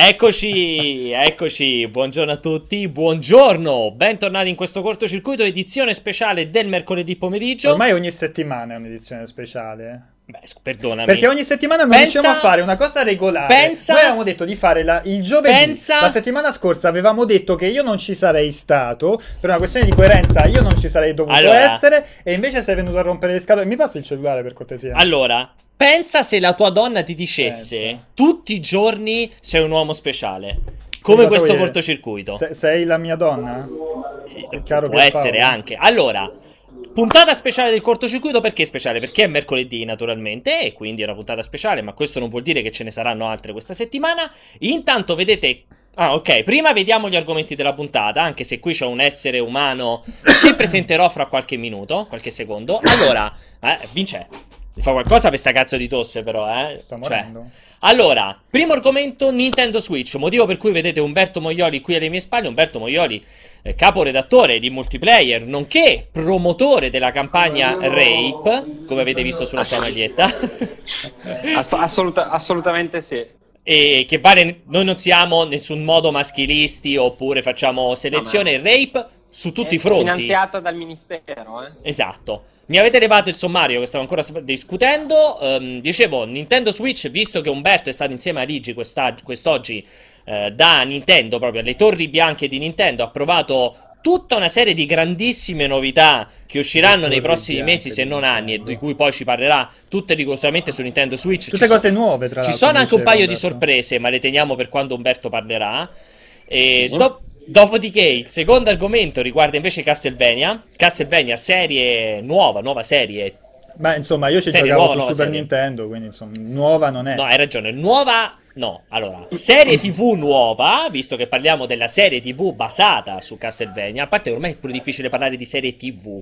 Eccoci, eccoci, buongiorno a tutti, buongiorno, bentornati in questo cortocircuito, edizione speciale del mercoledì pomeriggio. Ormai ogni settimana è un'edizione speciale. Beh, perdonami. Perché ogni settimana non Pensa- riusciamo a fare una cosa regolare. Pensa- Noi avevamo detto di fare la- il giovedì. Pensa- La settimana scorsa avevamo detto che io non ci sarei stato. Per una questione di coerenza, io non ci sarei dovuto Allora. essere. E invece sei venuto a rompere le scatole. Mi passi il cellulare per cortesia? Allora, pensa se la tua donna ti dicesse Pensa. tutti i giorni sei un uomo speciale, come questo dire? cortocircuito. Se- sei la mia donna? Eh, Può essere anche. Allora, puntata speciale del cortocircuito perché è speciale? Perché è mercoledì naturalmente e quindi è una puntata speciale, ma questo non vuol dire che ce ne saranno altre questa settimana. Intanto vedete... Ah, ok, prima vediamo gli argomenti della puntata, anche se qui c'è un essere umano che presenterò fra qualche minuto, qualche secondo. Allora, eh, Vince, fa qualcosa per sta cazzo di tosse però, eh? Sto Cioè, morendo. allora, primo argomento Nintendo Switch, motivo per cui vedete Umberto Moioli qui alle mie spalle, Umberto Moioli, eh, caporedattore di multiplayer, nonché promotore della campagna Rape, come avete visto sulla sua maglietta, Ass- assoluta- assolutamente sì. e che vale, noi non siamo in nessun modo maschilisti oppure facciamo selezione, Rape su tutti i È fronti. Finanziato dal ministero, eh. Esatto. Mi avete levato il sommario che stavo ancora discutendo. Ehm, dicevo, Nintendo Switch, visto che Umberto è stato insieme a Ligi questa- quest'oggi eh, da Nintendo, proprio alle torri bianche di Nintendo, ha provato tutta una serie di grandissime novità che usciranno nei prossimi mesi, se di non anni, e di cui poi ci parlerà tutte rigorosamente su Nintendo Switch. Tutte Ci so- cose nuove, tra Ci l'altro. sono anche un paio di Umberto. sorprese, ma le teniamo per quando Umberto parlerà. E Sì. do- dopodiché, il secondo argomento riguarda invece Castlevania. Castlevania, serie nuova, nuova serie. Ma insomma, io ci Serie giocavo nuova, su Super serie. Nintendo, quindi insomma, nuova non è. No, hai ragione, nuova. No, allora, serie TV nuova, visto che parliamo della serie TV basata su Castlevania, a parte che ormai è pure difficile parlare di serie TV.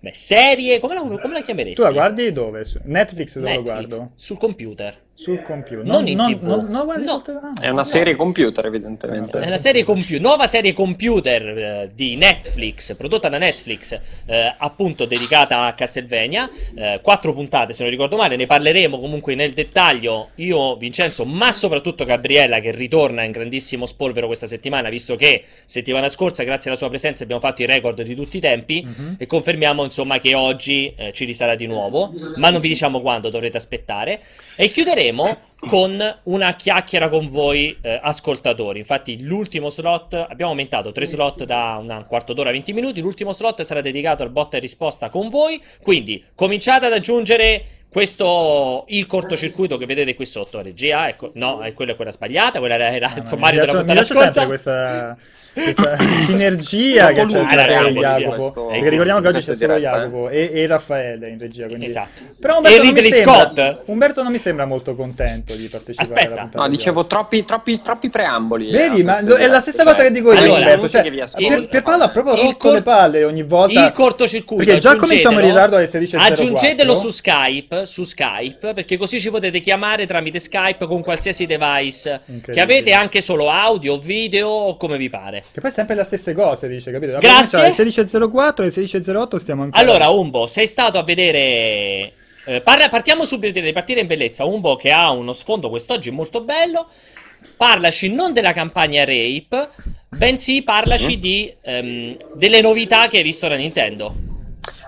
Beh, serie, come la, come la chiameresti? Tu la guardi dove? Netflix dove lo Netflix, guardo? sul computer. Sul computer. Non in TV. Non, non lo guardi No. sul- ah. È una serie computer, evidentemente. È una serie compu- nuova serie computer eh, di Netflix, prodotta da Netflix, eh, appunto dedicata a Castlevania. Eh, quattro puntate, se non ricordo male, ne parleremo comunque nel dettaglio. Io, Vincenzo, ma soprattutto Gabriella, che ritorna in grandissimo spolvero questa settimana, visto che settimana scorsa, grazie alla sua presenza, abbiamo fatto i record di tutti i tempi. Mhm. E confermiamo insomma che oggi eh, ci risarà di nuovo, ma non vi diciamo quando, dovrete aspettare. E chiuderemo con una chiacchiera con voi eh, ascoltatori. Infatti l'ultimo slot, abbiamo aumentato tre slot da un quarto d'ora a 20 minuti, l'ultimo slot sarà dedicato al botta e risposta con voi, quindi cominciate ad aggiungere questo il cortocircuito che vedete qui sotto regia ecco no è quella quella sbagliata quella era, era No, il sommario mi della piace- puntata piace scorsa sempre questa, questa sinergia che c'è lunga tra la regia, Jacopo. questo- Perché ricordiamo che oggi c'è solo diretta, eh. Jacopo e, e Raffaele in regia. Quindi... esatto Però e Umberto non, mi Ridley sembra, Scott Umberto non mi sembra molto contento di partecipare Aspetta. alla puntata No, di dicevo troppi, troppi, troppi preamboli. Vedi, a ma è la stessa cioè, cosa che dico io, Allora, Umberto. Cioè, per, per Paolo ha proprio rotto cor- le palle ogni volta. il cortocircuito Perché già cominciamo in ritardo alle 16.04. aggiungetelo su Skype su Skype perché così ci potete chiamare tramite Skype con qualsiasi device che avete anche solo audio video o come vi pare Che poi è sempre le stesse cose, dice, capito? Grazie. Alle 16.04 alle 16.08 stiamo ancora... allora Umbo sei stato a vedere eh, parla- partiamo subito direi di partire in bellezza Umbo che ha uno sfondo quest'oggi molto bello parlaci non della campagna Rape bensì parlaci Mm. di ehm, delle novità che hai visto da Nintendo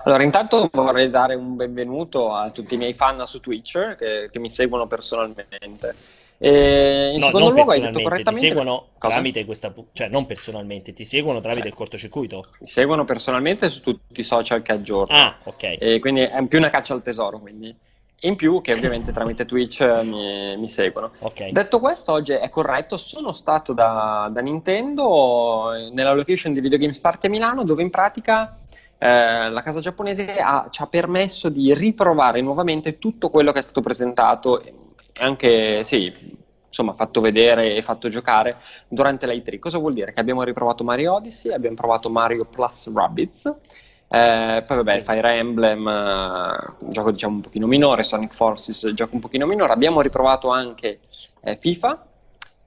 Allora, intanto vorrei dare un benvenuto a tutti i miei fan su Twitch che, che mi seguono personalmente. E in No, secondo luogo hai detto personalmente, ti correttamente. seguono Cosa? tramite questa, cioè non personalmente, ti seguono tramite Cioè. il cortocircuito. Mi seguono personalmente su tutti i social che aggiorno. Ah, ok. E quindi è più una caccia al tesoro. Quindi. In più, che ovviamente tramite Twitch eh, mi, mi seguono. Ok. Detto questo, oggi è corretto. Sono stato da, da Nintendo nella location di Video Games Party a Milano, dove in pratica eh, la casa giapponese ha- ci ha permesso di riprovare nuovamente tutto quello che è stato presentato, e anche sì, insomma, fatto vedere e fatto giocare durante la E3. Cosa vuol dire? Che abbiamo riprovato Mario Odyssey, abbiamo provato Mario Plus Rabbids. eh, poi vabbè, Fire Emblem, un gioco diciamo un pochino minore, Sonic Forces, gioco un pochino minore. Abbiamo riprovato anche eh, FIFA.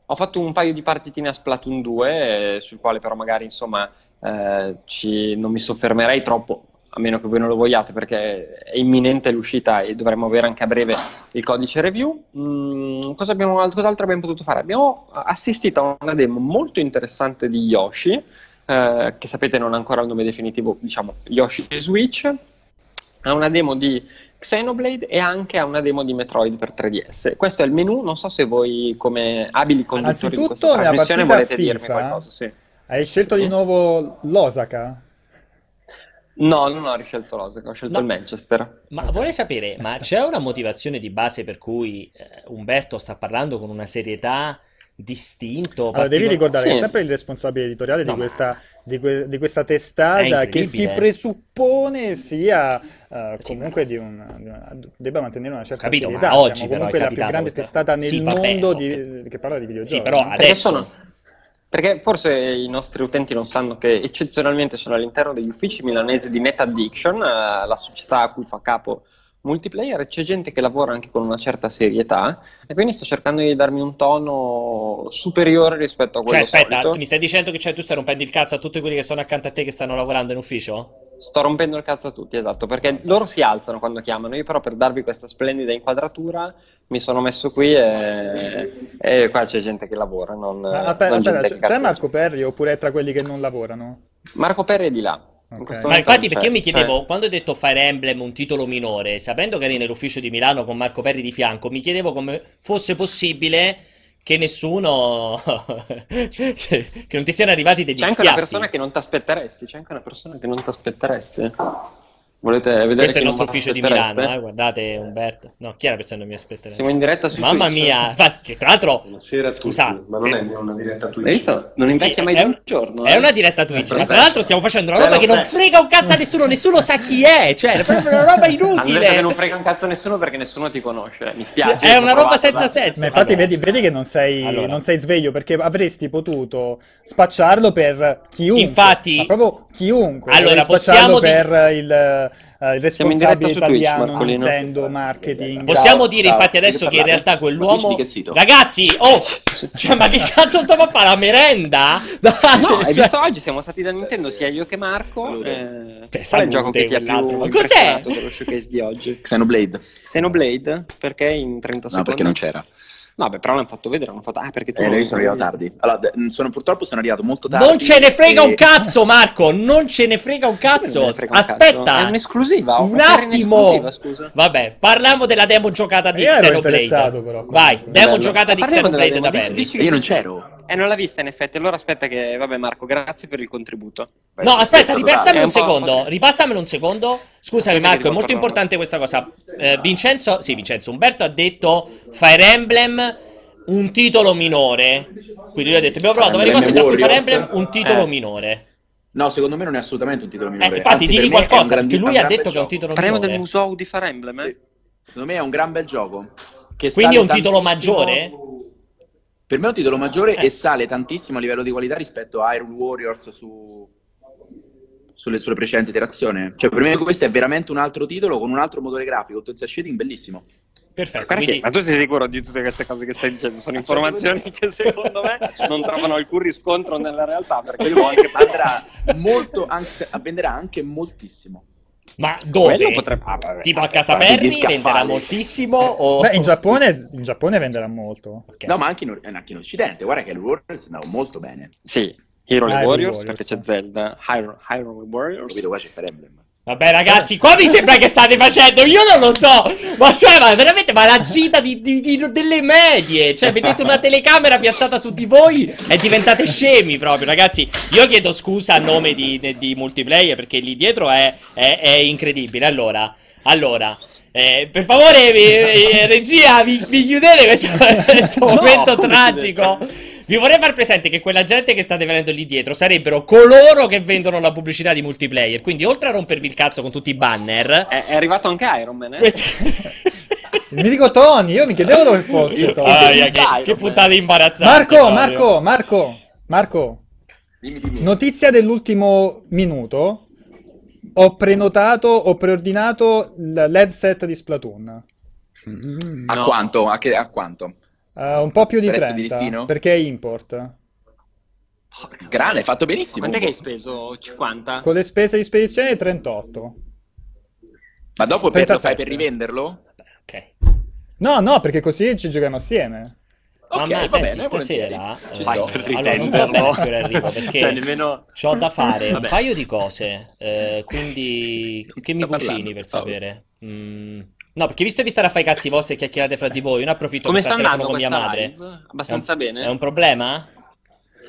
Ho fatto un paio di partitine a Splatoon 2, eh, sul quale però magari insomma eh, ci- non mi soffermerei troppo, a meno che voi non lo vogliate, perché è imminente l'uscita e dovremmo avere anche a breve il codice review. Mm, cosa abbiamo, cos'altro abbiamo potuto fare? Abbiamo assistito a una demo molto interessante di Yoshi, eh, che sapete non ha ancora il nome definitivo, diciamo Yoshi Switch, a una demo di Xenoblade e anche a una demo di Metroid per 3DS. Questo è il menu, non so se voi come abili conduttori di questa trasmissione volete FIFA, dirmi qualcosa. Sì. Hai scelto di nuovo l'Osaka? No, non ho riscelto l'Osaka, ho scelto No. il Manchester. Ma vorrei sapere, ma c'è una motivazione di base per cui eh, Umberto sta parlando con una serietà distinto? Allora, devi ricordare che Sì. è sempre il responsabile editoriale No, di, ma- questa, di, que- di questa testata che si presuppone sia Sì, comunque di un, di una- debba mantenere una certa Capito, ma serietà. oggi Siamo però è comunque la più grande questa- testata nel Sì, vabbè, mondo ok. di- che parla di videogiochi. Sì, però? Perché adesso... sono- Perché forse i nostri utenti non sanno che eccezionalmente sono all'interno degli uffici milanesi di Net Addiction, eh, la società a cui fa capo multiplayer, e c'è gente che lavora anche con una certa serietà e quindi sto cercando di darmi un tono superiore rispetto a Cioè, quello aspetta, solito. mi stai dicendo che cioè, tu stai rompendo il cazzo a tutti quelli che sono accanto a te che stanno lavorando in ufficio? Sto rompendo il cazzo a tutti, esatto, perché loro si alzano quando chiamano, io però per darvi questa splendida inquadratura mi sono messo qui e, e qua c'è gente che lavora, non, aspetta, non aspetta, gente c'è che c'è. Marco Perri oppure è tra quelli che non lavorano? Marco Perri è di là. In Ok. questo Ma infatti, perché io mi chiedevo, Cioè, quando ho detto Fire Emblem un titolo minore, sapendo che eri nell'ufficio di Milano con Marco Perri di fianco, mi chiedevo come fosse possibile che nessuno. che non ti siano arrivati degli C'è anche una schiaffi. persona che non ti aspetteresti. C'è anche una persona che non ti aspetteresti. Volete vedere Questo è il nostro ufficio di aspettereste? Milano, eh? guardate Umberto. No, chi la persona che non mi aspetterebbe? Siamo in diretta su Mamma Twitch. mia, tra l'altro, Buonasera a tutti, Scusa. ma non è una diretta Twitch. Hai visto? Non invecchia Sì, mai un- un giorno. È eh. una diretta Twitch, ma tra l'altro stiamo facendo una roba che non frega un cazzo a nessuno, nessuno sa chi è, cioè è proprio una roba detto che inutile. non frega un cazzo a nessuno perché nessuno ti conosce. Mi spiace. È una roba provato, senza senso. Ma infatti Vabbè. vedi, vedi che non sei, Allora. non sei sveglio perché avresti potuto spacciarlo per chiunque. Infatti- ma proprio chiunque. Allora, possiamo per il, eh, il Siamo in diretta responsabile su Twitch, italiano Marcolino. Nintendo Marketing. Possiamo Ciao, dire ciao, infatti adesso che in realtà quell'uomo? Ragazzi, oh, cioè ma che cazzo stiamo a fare la merenda? Dai, No, hai cioè- visto oggi siamo stati da Nintendo sia io che Marco. Eh, Cioè, qual è il gioco che ti ha più Ma cos'è? dello showcase di oggi? Xenoblade. Xenoblade? Perché in 30 No, secondi? perché non c'era. No, beh, però l'hanno fatto vedere, hanno fatto... Ah, perché tu Eh, non io sono arrivato tardi. Allora, d- sono, purtroppo sono arrivato molto tardi. Non ce ne frega e- un cazzo, Marco, non ce ne frega un cazzo. frega un Aspetta. cazzo? È un'esclusiva. Un attimo. esclusiva, scusa. Vabbè, parliamo della demo giocata di Io ero Xenoblade. però, Vai, demo Bello. giocata di Xenoblade da io non c'ero. Eh, non l'ha vista in effetti. Allora aspetta che... Vabbè Marco, grazie per il contributo. Beh, No, aspetta, ripassamelo un un secondo. Ripassamelo un secondo. Scusami, Marco, è molto importante questa cosa. Eh, Vincenzo, sì, Vincenzo, Umberto ha detto Fire Emblem un titolo minore. Quindi lui ha detto: Abbiamo provato Fire varie cose, tra cui Fire. Emblem un titolo Eh. minore. No, secondo me non è assolutamente un titolo Eh, minore. infatti, Anzi, digli qualcosa, grandi- perché lui ha detto che è un titolo Parliamo del minore. museo di Fire Emblem, eh? Secondo me è un gran bel gioco. Che Quindi è un titolo maggiore? Per me è un titolo maggiore Eh. e sale tantissimo a livello di qualità rispetto a Iron Warriors su... sulle, sulle precedenti iterazioni. Cioè, per me questo è veramente un altro titolo con un altro motore grafico, tutto il shading bellissimo. Perfetto. Guarda che- Quindi, ma tu sei sicuro di tutte queste cose che stai dicendo? Sono Ah, informazioni certo. che secondo me non trovano alcun riscontro nella realtà. Perché poi- anche andrà molto, anche, venderà anche moltissimo. Ma dove? Quello potrebbe- ah, vabbè. Tipo a Casa sì, scaffali. venderà moltissimo? O... Beh, in Giappone, in Giappone venderà molto. Ok. No, ma anche in, anche in Occidente. Guarda che il Warriors è andato molto bene. Sì, Hero Ah, Warriors, Warriors. perché c'è Zelda, Hyrule, Warriors. Capito? Qua c'è Fire Emblem. Vabbè, ragazzi, qua mi sembra che state facendo. Io non lo so. Ma cioè, ma veramente, ma la gita di, di- di- delle medie. Cioè, vedete una telecamera piazzata su di voi e diventate scemi proprio, ragazzi. Io chiedo scusa a nome di, di- multiplayer perché lì dietro è, è- è incredibile. Allora, allora. eh, per favore, vi- eh, regia, vi, vi chiudete questo, questo No, momento tragico. Vi vorrei far presente che quella gente che state vedendo lì dietro sarebbero coloro che vendono la pubblicità di multiplayer. Quindi, oltre a rompervi il cazzo con tutti i banner, È, è arrivato anche Iron Man, eh? questi... Il mitico Tony, io mi chiedevo dove fosse Tony. Ah, Iron che, Man. che puntata imbarazzante. Marco, proprio. Marco, Marco, Marco, Dimmi, dimmi. notizia dell'ultimo minuto. Ho prenotato, ho preordinato l'headset di Splatoon. A No. quanto? A, che- a quanto? Eh, un po' più di Prezzo di 30, listino? perché è import. Grande, hai fatto benissimo. Quant'è che hai speso? 50? Con le spese di spedizione 38. Ma dopo per, lo 37. fai per rivenderlo? Ok. No, no, perché così ci giochiamo assieme. Ok, va senti, bene, stasera volentieri. Ci eh, sto. allora non so bene a che ora arrivo perché Cioè, nemmeno... ho da fare un paio di cose. eh, quindi, che mi cucini parlando? per Paolo? sapere? Mm, No, perché visto che vi stare a fare i cazzi vostri e chiacchierate fra di voi, ne approfitto Come per sta andando con mia madre. live? Abbastanza È un- bene? È un problema?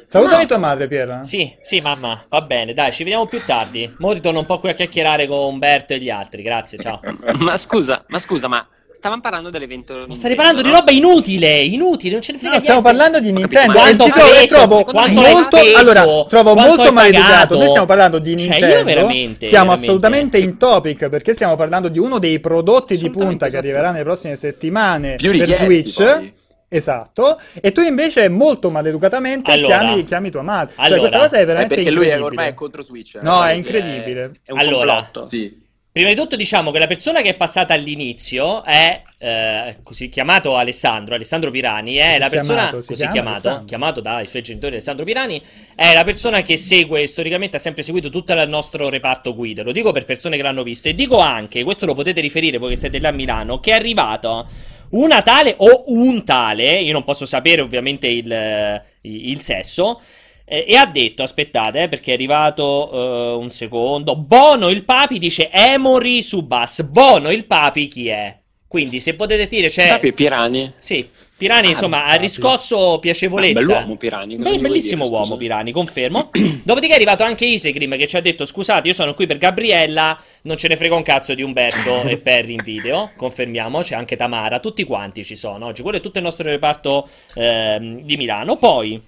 Salutami No. tua madre, Piera. Sì, sì, mamma, va bene, dai, ci vediamo più tardi. Mo ritorno un po' qui a chiacchierare con Umberto e gli altri. Grazie, ciao. Ma scusa, ma scusa, ma stavamo parlando dell'evento Ma state parlando di roba inutile, inutile, non ce ne frega No, stiamo parlando di Nintendo. quanto ti ho trovo, preso, trovo quanto molto, allora, trovo quanto molto maleducato. Noi stiamo parlando di Cioè, io Nintendo. veramente, siamo veramente. assolutamente in topic perché stiamo parlando di uno dei prodotti di punta che esatto. arriverà nelle prossime settimane Più per Switch. poi. Esatto, e tu invece molto maleducatamente Allora. chiami, chiami tua madre. Cioè, Allora. questa cosa è È veramente perché lui è incredibile. ormai è contro Switch. eh. No, è Sì, incredibile. È un Allora. complotto. Sì. Prima di tutto diciamo che la persona che è passata all'inizio è eh, così chiamato Alessandro, Alessandro Pirani, è Si la persona chiamato, così chiama chiamato, Alessandro. chiamato dai suoi genitori Alessandro Pirani, è la persona che segue storicamente ha sempre seguito tutto il nostro reparto guida. Lo dico per persone che l'hanno visto e dico anche, questo lo potete riferire voi che siete là a Milano, che è arrivato una tale o un tale, io non posso sapere ovviamente il, il sesso, eh, e ha detto, aspettate, eh, perché è arrivato eh, un secondo. Bono il Papi dice Emory su Bass. Bono il Papi chi è? Quindi se potete dire c'è... Papi e Pirani. Sì, Pirani Ah, insomma ha Papi. riscosso piacevolezza. bell'uomo Pirani. Beh, bellissimo dire, uomo? Pirani, confermo. Dopodiché è arrivato anche Isegrim che ci ha detto scusate io sono qui per Gabriella, non ce ne frega un cazzo di Umberto e Perry in video, confermiamo, c'è anche Tamara, tutti quanti ci sono oggi, quello è tutto il nostro reparto ehm, di Milano. Poi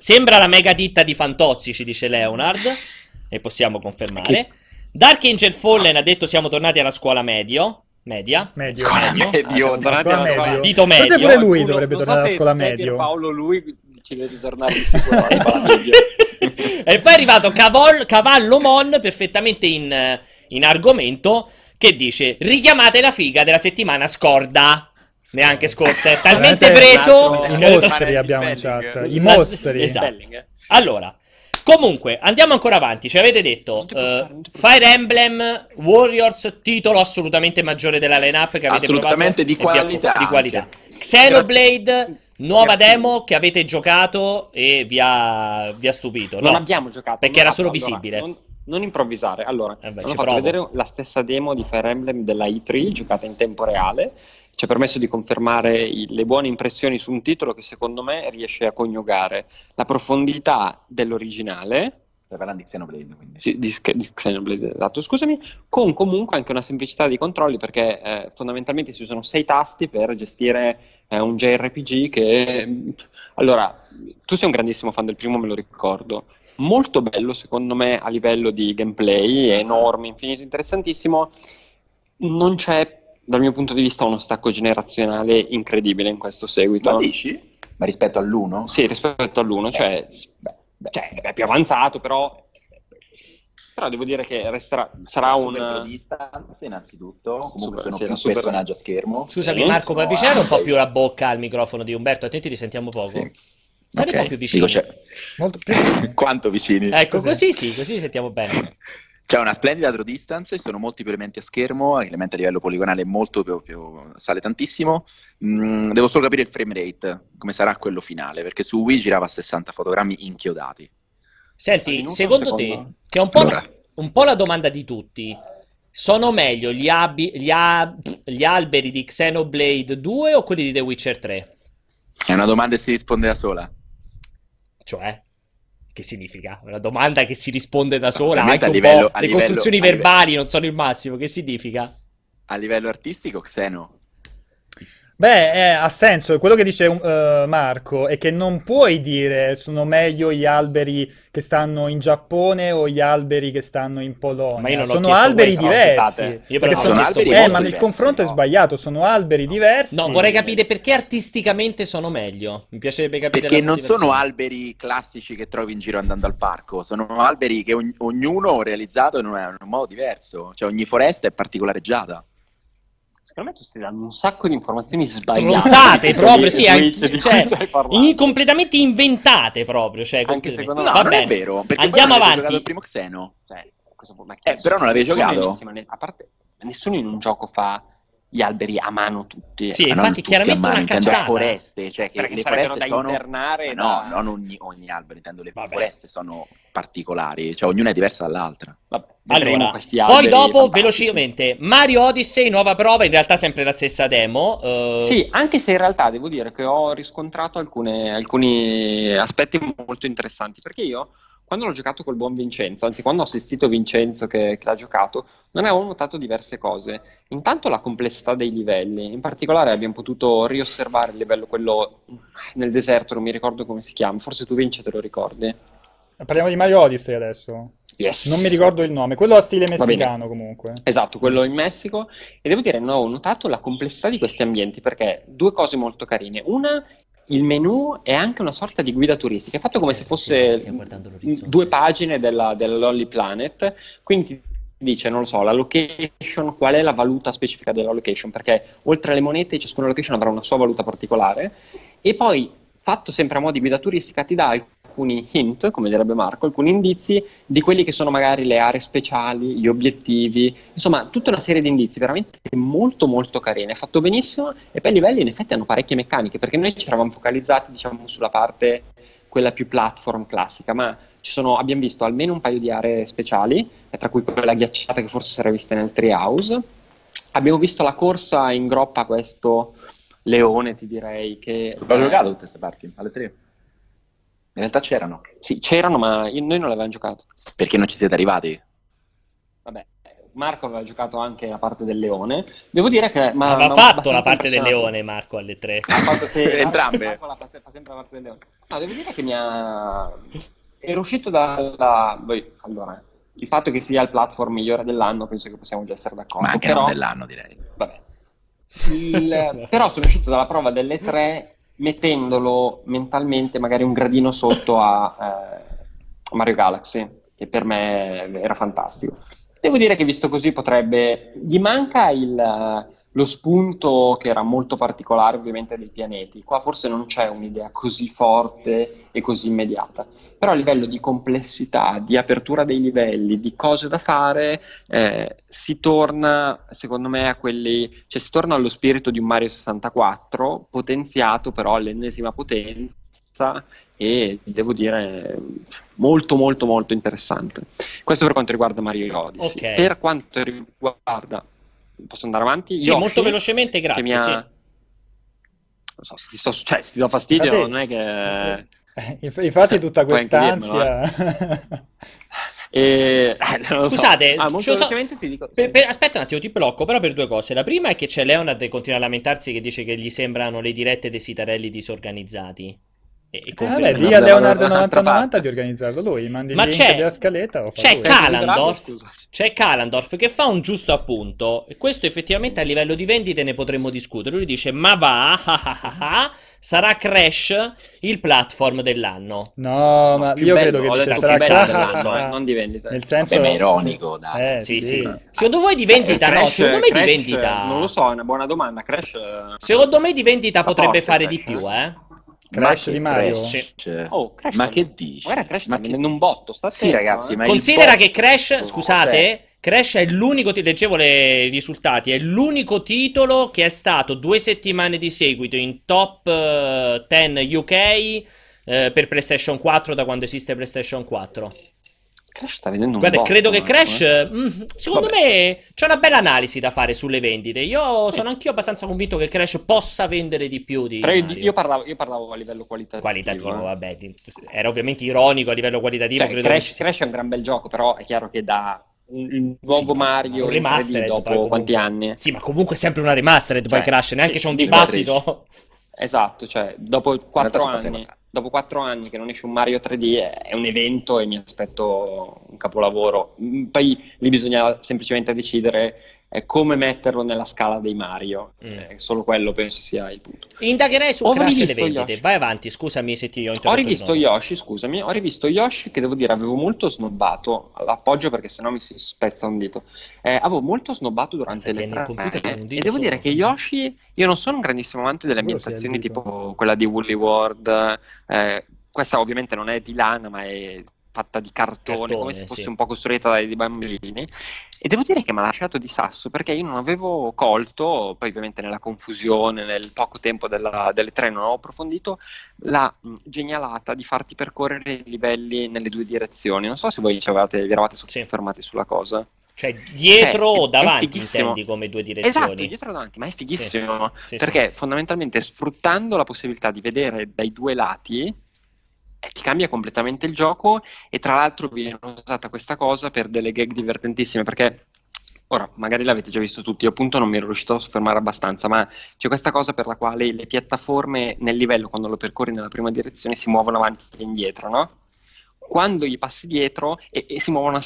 sembra la mega ditta di Fantozzi, ci dice Leonard, e possiamo confermare. Dark Angel Fallen ha detto siamo tornati alla scuola medio, media, Medio. Scuola medio. medio. Ah, Scuola medio. Dito Forse medio. pure lui dovrebbe non so tornare alla se scuola medio. Paolo, lui ci deve tornare di sicuro alla scuola medio. e poi è arrivato Cavol- Cavallo Mon perfettamente in, in argomento che dice richiamate la figa della settimana scorda. Neanche scorsa, è talmente preso. I mostri abbiamo in chat. I mostri. esatto. Allora, comunque, andiamo ancora avanti. Ci avete detto Non non puoi Fire Emblem Warriors, titolo assolutamente maggiore della lineup che avete Assolutamente provato di e qualità di qualità. Xenoblade, nuova Grazie. demo che avete giocato e vi ha, vi ha stupito. Non No, abbiamo giocato. perché non era solo allora, visibile. non, non improvvisare. Allora, Eh beh, hanno ci fatto provo. vedere la stessa demo di Fire Emblem della E3 giocata in tempo reale. Ci ha permesso di confermare i- le buone impressioni su un titolo che secondo me riesce a coniugare la profondità dell'originale di Xenoblade, quindi. sì, di, di Xenoblade, esatto, scusami, con comunque anche una semplicità di controlli perché eh, fondamentalmente si usano sei tasti per gestire eh, un JRPG che... mh, Allora, tu sei un grandissimo fan del primo, me lo ricordo. Molto bello secondo me a livello di gameplay, è enorme, infinito, interessantissimo. Non c'è, dal mio punto di vista, uno stacco generazionale incredibile in questo seguito. Ma dici? Ma rispetto all'uno? Sì, rispetto all'uno, cioè, Beh, beh. cioè, è più avanzato, però... Però devo dire che resterà, sarà Super un... pro distance innanzitutto, comunque Super- sono sì, più super- personaggi a schermo. Scusami Marco, puoi sono avvicinare un po' più la bocca al microfono di Umberto? A te ti risentiamo poco. Sì. Stai un Ok, po' più vicino. dico, c'è- Molto più. Quanto vicini? Ecco, Così. così sì, così sentiamo bene. C'è una splendida draw distance, ci sono molti più elementi a schermo, elementi a livello poligonale molto più, più- sale tantissimo. Mm, devo solo capire il frame rate, come sarà quello finale, perché su Wii girava a 60 fotogrammi inchiodati. Senti, Minuto, secondo te, che è un po', Allora. un po' la domanda di tutti, sono meglio gli, abi- gli a- gli alberi di Xenoblade 2 o quelli di The Witcher 3? È una domanda che si risponde da sola. Cioè, che significa? Una domanda che si risponde da sola, anche un livello- po'. Le livello- costruzioni a livello- verbali non sono il massimo, che significa? A livello artistico, Xeno. Beh, eh, ha senso. Quello che dice eh, Marco è che non puoi dire sono meglio gli alberi che stanno in Giappone o gli alberi che stanno in Polonia. Ma io non sono chiesto alberi questo, diversi. Io però sono- alberi eh, ma il confronto è no? sbagliato. Sono alberi diversi. No, vorrei capire perché artisticamente sono meglio. Mi piacerebbe capire Perché la non sono alberi classici che trovi in giro andando al parco, sono alberi che ogn- ognuno realizzato in un, in un modo diverso, cioè ogni foresta è particolareggiata. Secondo me tu stai dando un sacco di informazioni sbagliate. Stronzate proprio, sì, anche- cioè, in- completamente inventate proprio. Cioè, Anche secondo No, me- Va non bene. è vero, perché Andiamo avanti. il primo Xeno. Cioè, ma Eh, però non l'avevi giocato? a parte, nessuno in un gioco fa gli alberi a mano tutti. Sì, infatti tutti chiaramente mano, una intendo cazzata. foreste, cioè che Perché le sarebbero foreste da sono internare Ma da- no, non ogni, ogni albero, intendo le Vabbè. foreste sono particolari, cioè ognuna è diversa dall'altra. Vabbè, Allora, questi poi dopo, fantastici. velocemente, Mario Odyssey, nuova prova, in realtà sempre la stessa demo. eh, Sì, anche se in realtà devo dire che ho riscontrato alcune- alcuni aspetti molto interessanti, perché io quando l'ho giocato col buon Vincenzo, anzi quando ho assistito Vincenzo che, che l'ha giocato, non avevo notato diverse cose. Intanto la complessità dei livelli, in particolare abbiamo potuto riosservare il livello quello nel deserto, non mi ricordo come si chiama, forse tu Vince te lo ricordi? Parliamo di Mario Odyssey adesso. Yes. Non mi ricordo il nome. Quello a stile messicano comunque. Esatto, quello in Messico. E devo dire, no, ho notato la complessità di questi ambienti perché due cose molto carine. Una, il menu è anche una sorta di guida turistica, è fatto come se fosse due pagine della, della Lolly Planet. Quindi ti dice, non lo so, la location, qual è la valuta specifica della location, perché oltre alle monete ciascuna location avrà una sua valuta particolare. E poi, fatto sempre a mo' di guida turistica, ti dà alcuni hint, come direbbe Marco, alcuni indizi di quelli che sono magari le aree speciali, gli obiettivi, insomma, tutta una serie di indizi veramente molto molto carini, è fatto benissimo e poi i livelli in effetti hanno parecchie meccaniche, perché noi ci eravamo focalizzati, diciamo, sulla parte quella più platform classica, ma ci sono, abbiamo visto almeno un paio di aree speciali, eh, tra cui quella ghiacciata che forse era vista nel Treehouse. Abbiamo visto la corsa in groppa a questo leone, ti direi, che... L'ho giocato tutte queste parti, alle tre. In realtà c'erano, Sì, c'erano, ma io- noi non l'avevamo giocato. perché non ci siete arrivati. Vabbè, Marco aveva giocato anche la parte del leone. Devo dire che... Ma, Aveva fatto la parte del leone, Marco, alle tre. Ha fatto, sì, Entrambe. Marco la fa, se- fa sempre la parte del leone. No, devo dire che mi ha... Ero uscito dalla... allora, il fatto che sia il platform migliore dell'anno penso che possiamo già essere d'accordo. Ma anche però... non dell'anno, direi. Vabbè. Il- però sono uscito dalla prova delle tre mettendolo mentalmente magari un gradino sotto a eh, Mario Galaxy, che per me era fantastico. Devo dire che visto così potrebbe... Gli manca il, lo spunto che era molto particolare ovviamente dei pianeti. Qua forse non c'è un'idea così forte e così immediata. Però a livello di complessità, di apertura dei livelli, di cose da fare, eh, si torna, secondo me, a quelli, cioè si torna allo spirito di un Mario 64, potenziato però all'ennesima potenza e devo dire molto molto molto interessante. Questo per quanto riguarda Mario Odyssey. Ok. Per quanto riguarda posso andare avanti? Sì, Yoshi, molto velocemente, grazie. ha- sì. Non so, se ti, sto, cioè, se ti do fastidio, Infatti- non è che... Eh, inf- Infatti tutta Puoi anche quest'ansia... Eh, non lo so. Scusate, Ah, molto ci so- velocemente ti dico... Per- per- aspetta un attimo, ti blocco però per due cose. La prima è che c'è Leonard che continua a lamentarsi che dice che gli sembrano le dirette dei sitarelli disorganizzati. E, e Eh, conferma- vabbè, di no, a Leonardo dall'altra 9090 parte. di organizzarlo lui, mandi il Ma link c'è- della scaletta, c'è lui. Calandorf. C'è Kalandorf che fa un giusto appunto, e questo effettivamente a livello di vendite ne potremmo discutere. Lui dice: Ma va, ah, ah, ah, ah, sarà Crash il platform dell'anno. No, ma più io bello, credo che sarà Crash, eh, non di vendita. Nel senso... Vabbè, ma è ironico, dai. Eh, Sì, sì. sì. Secondo voi di vendita? Eh, no, Crash- secondo me di Crash, vendita. Non lo so, è una buona domanda. Crash... eh, Secondo me di vendita Ma potrebbe forte fare Crash, di più, eh. Crash Ma di Mario? Crash? Oh, Crash Ma che dici? Guarda, Crash sta Ma che- vendendo un botto, sta Sì, ragazzi, eh. ma Considera che Crash, Cos'è? scusate, Crash è l'unico, ti leggevo le- i risultati, è l'unico titolo che è stato due settimane di seguito in top eh, 10 UK eh, per PlayStation 4 da quando esiste PlayStation 4. Crash sta vendendo un Guarda, botto. credo che eh. Crash, mm, secondo Vabbè. me, c'è una bella analisi da fare sulle vendite. Io sono anch'io abbastanza convinto che Crash possa vendere di più di Però io, io parlavo, io parlavo a livello qualitativo. Qualitativo, eh. vabbè, era ovviamente ironico a livello qualitativo. Cioè, Crash, ci Crash è un gran bel gioco, però è chiaro che da un, nuovo Sì, Mario un in 3D remastered, poi dopo comunque. quanti anni? Sì, ma comunque sempre una remastered poi Cioè, Crash, neanche sì, c'è un dibattito. Esatto, cioè dopo quattro anni, dopo quattro anni che non esce un Mario 3D è, è un evento e mi aspetto un capolavoro. Mm, Poi lì bisogna semplicemente decidere eh, come metterlo nella scala dei Mario. Mm. Eh, solo quello penso sia il punto. Indagherei su Ho Crash le vendite. Yoshi. Vai avanti, scusami se ti ho Ho interrotto. di rivisto. Yoshi, scusami, ho rivisto Yoshi che devo dire avevo molto snobbato, l'appoggio perché sennò mi si spezza un dito. Eh, avevo molto snobbato durante Mazza, le tre dito e devo dire che Yoshi, io non sono un grandissimo amante delle ambientazioni tipo quella di Woolly World, eh, questa ovviamente non è di lana ma è fatta di cartone, Cartone, come se fosse sì. un po' costruita dai, bambini. E devo dire che mi ha lasciato di sasso perché io non avevo colto, poi ovviamente nella confusione, nel poco tempo della- delle tre non avevo approfondito, la mh, genialata di farti percorrere i livelli nelle due direzioni. Non so se voi ci avevate, vi eravate Sì. soffermati sulla cosa. Cioè, dietro Eh, o davanti intendi come due Esatto, direzioni? dietro e davanti, ma è fighissimo. Sì, sì. perché fondamentalmente sfruttando la possibilità di vedere dai due lati, ti cambia completamente il gioco e tra l'altro viene usata questa cosa per delle gag divertentissime perché ora magari l'avete già visto tutti, io appunto non mi ero riuscito a soffermare abbastanza, ma c'è questa cosa per la quale le piattaforme nel livello quando lo percorri nella prima direzione si muovono avanti e indietro, no? Quando gli passi dietro e, e si muovono a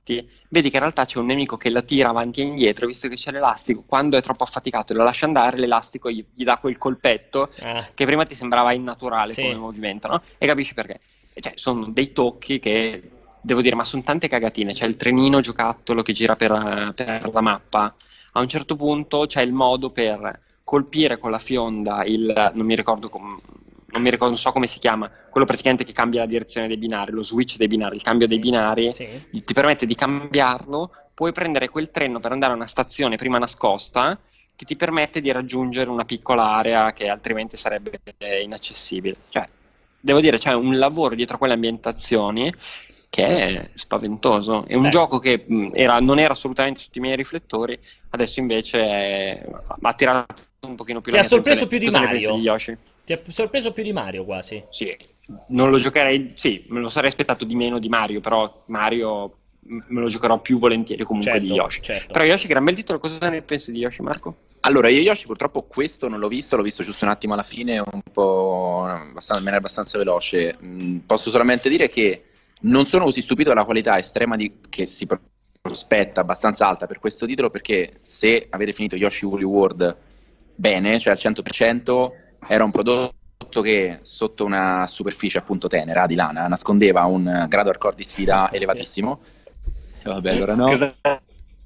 scatti, vedi che in realtà c'è un nemico che la tira avanti e indietro, visto che c'è l'elastico, quando è troppo affaticato e lo lascia andare, l'elastico gli, gli dà quel colpetto Ah, che prima ti sembrava innaturale Sì. come movimento, no? E capisci perché? Cioè, sono dei tocchi che devo dire, ma sono tante cagatine. C'è il trenino giocattolo che gira per, per la mappa. A un certo punto c'è il modo per colpire con la fionda il non mi ricordo com- non mi ricordo, non so come si chiama, quello praticamente che cambia la direzione dei binari, lo switch dei binari, il cambio dei binari sì. ti permette di cambiarlo, puoi prendere quel treno per andare a una stazione prima nascosta che ti permette di raggiungere una piccola area che altrimenti sarebbe inaccessibile. Cioè, devo dire, c'è un lavoro dietro quelle ambientazioni che è spaventoso. È un Beh. gioco che mh, era- non era assolutamente sotto i miei riflettori, adesso invece ha tirato un pochino più Ti la ha mia sorpreso più di Cosa Mario? di Yoshi? Ti ha sorpreso più di Mario quasi. Sì, non lo giocherei, sì, me lo sarei aspettato di meno di Mario, però Mario me lo giocherò più volentieri comunque Certo, di Yoshi. certo. Però Yoshi, gran bel titolo, cosa ne pensi di Yoshi, Marco? Allora, io Yoshi purtroppo questo non l'ho visto, l'ho visto giusto un attimo alla fine, un po' abbastanza, in maniera abbastanza veloce. Mm, posso solamente dire che non sono così stupito dalla qualità estrema di- che si pro- prospetta, abbastanza alta per questo titolo, perché se avete finito Yoshi Woolly World bene, cioè al 100%, era un prodotto che sotto una superficie appunto tenera di lana nascondeva un grado hardcore di sfida elevatissimo. E Vabbè, allora no.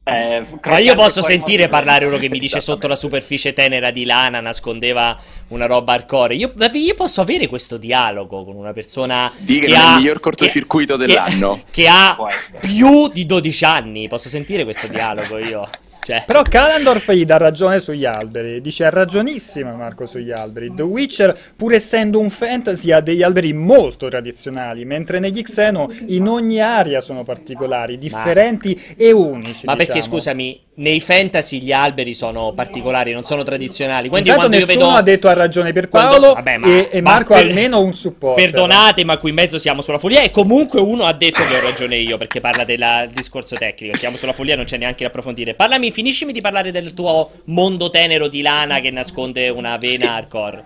Eh, Ma io posso sentire parlare uno che mi dice sotto la superficie tenera di lana nascondeva una roba hardcore. Io, io posso avere questo dialogo con una persona Di che che ha il miglior cortocircuito che- dell'anno. Che, che ha più di 12 anni. Posso sentire questo dialogo io. Cioè, Però Kalandorf gli dà ragione sugli alberi, dice ha ragionissima Marco sugli alberi. The Witcher, pur essendo un fantasy, ha degli alberi molto tradizionali, mentre negli Xeno in ogni area sono particolari, differenti e unici. ma perché diciamo. scusami, nei fantasy gli alberi sono particolari, non sono tradizionali. Quindi Intanto quando io nessuno vedo ha detto ha ragione per quando- Paolo vabbè, ma- e, e ma Marco per- almeno un supporto. Perdonate, ma qui in mezzo siamo sulla follia. E comunque uno ha detto che ho ragione io perché parla del discorso tecnico. Siamo sulla follia, non c'è neanche da approfondire. Parlami, finiscimi di parlare del tuo mondo tenero di lana che nasconde una vena Sì. hardcore.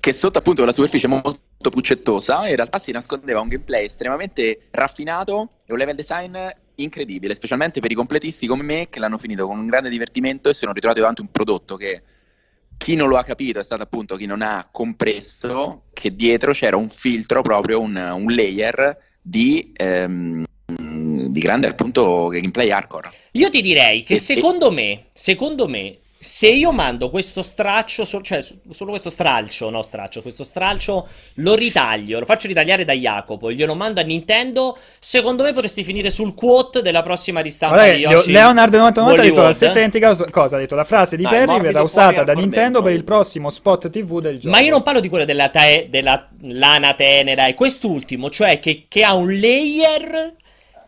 che sotto appunto la superficie molto puccettosa in realtà si nascondeva un gameplay estremamente raffinato e un level design incredibile, specialmente per i completisti come me che l'hanno finito con un grande divertimento e si sono ritrovati davanti a un prodotto che chi non lo ha capito è stato appunto chi non ha compreso che dietro c'era un filtro, proprio un, un layer di, ehm, di grande appunto gameplay hardcore. Io ti direi che E- secondo me, secondo me, se io mando questo straccio, cioè solo questo stralcio, no straccio, questo stralcio lo ritaglio, lo faccio ritagliare da Jacopo e glielo mando a Nintendo, secondo me potresti finire sul quote della prossima ristampa Guarda, di Yoshi. Leonard 99 ha detto la stessa identica cosa- ha detto la frase di Dai, Perry verrà usata da Nintendo per il prossimo spot TV del gioco. Ma io non parlo di quello della, te- della lana tenera, è quest'ultimo, cioè che, che ha un layer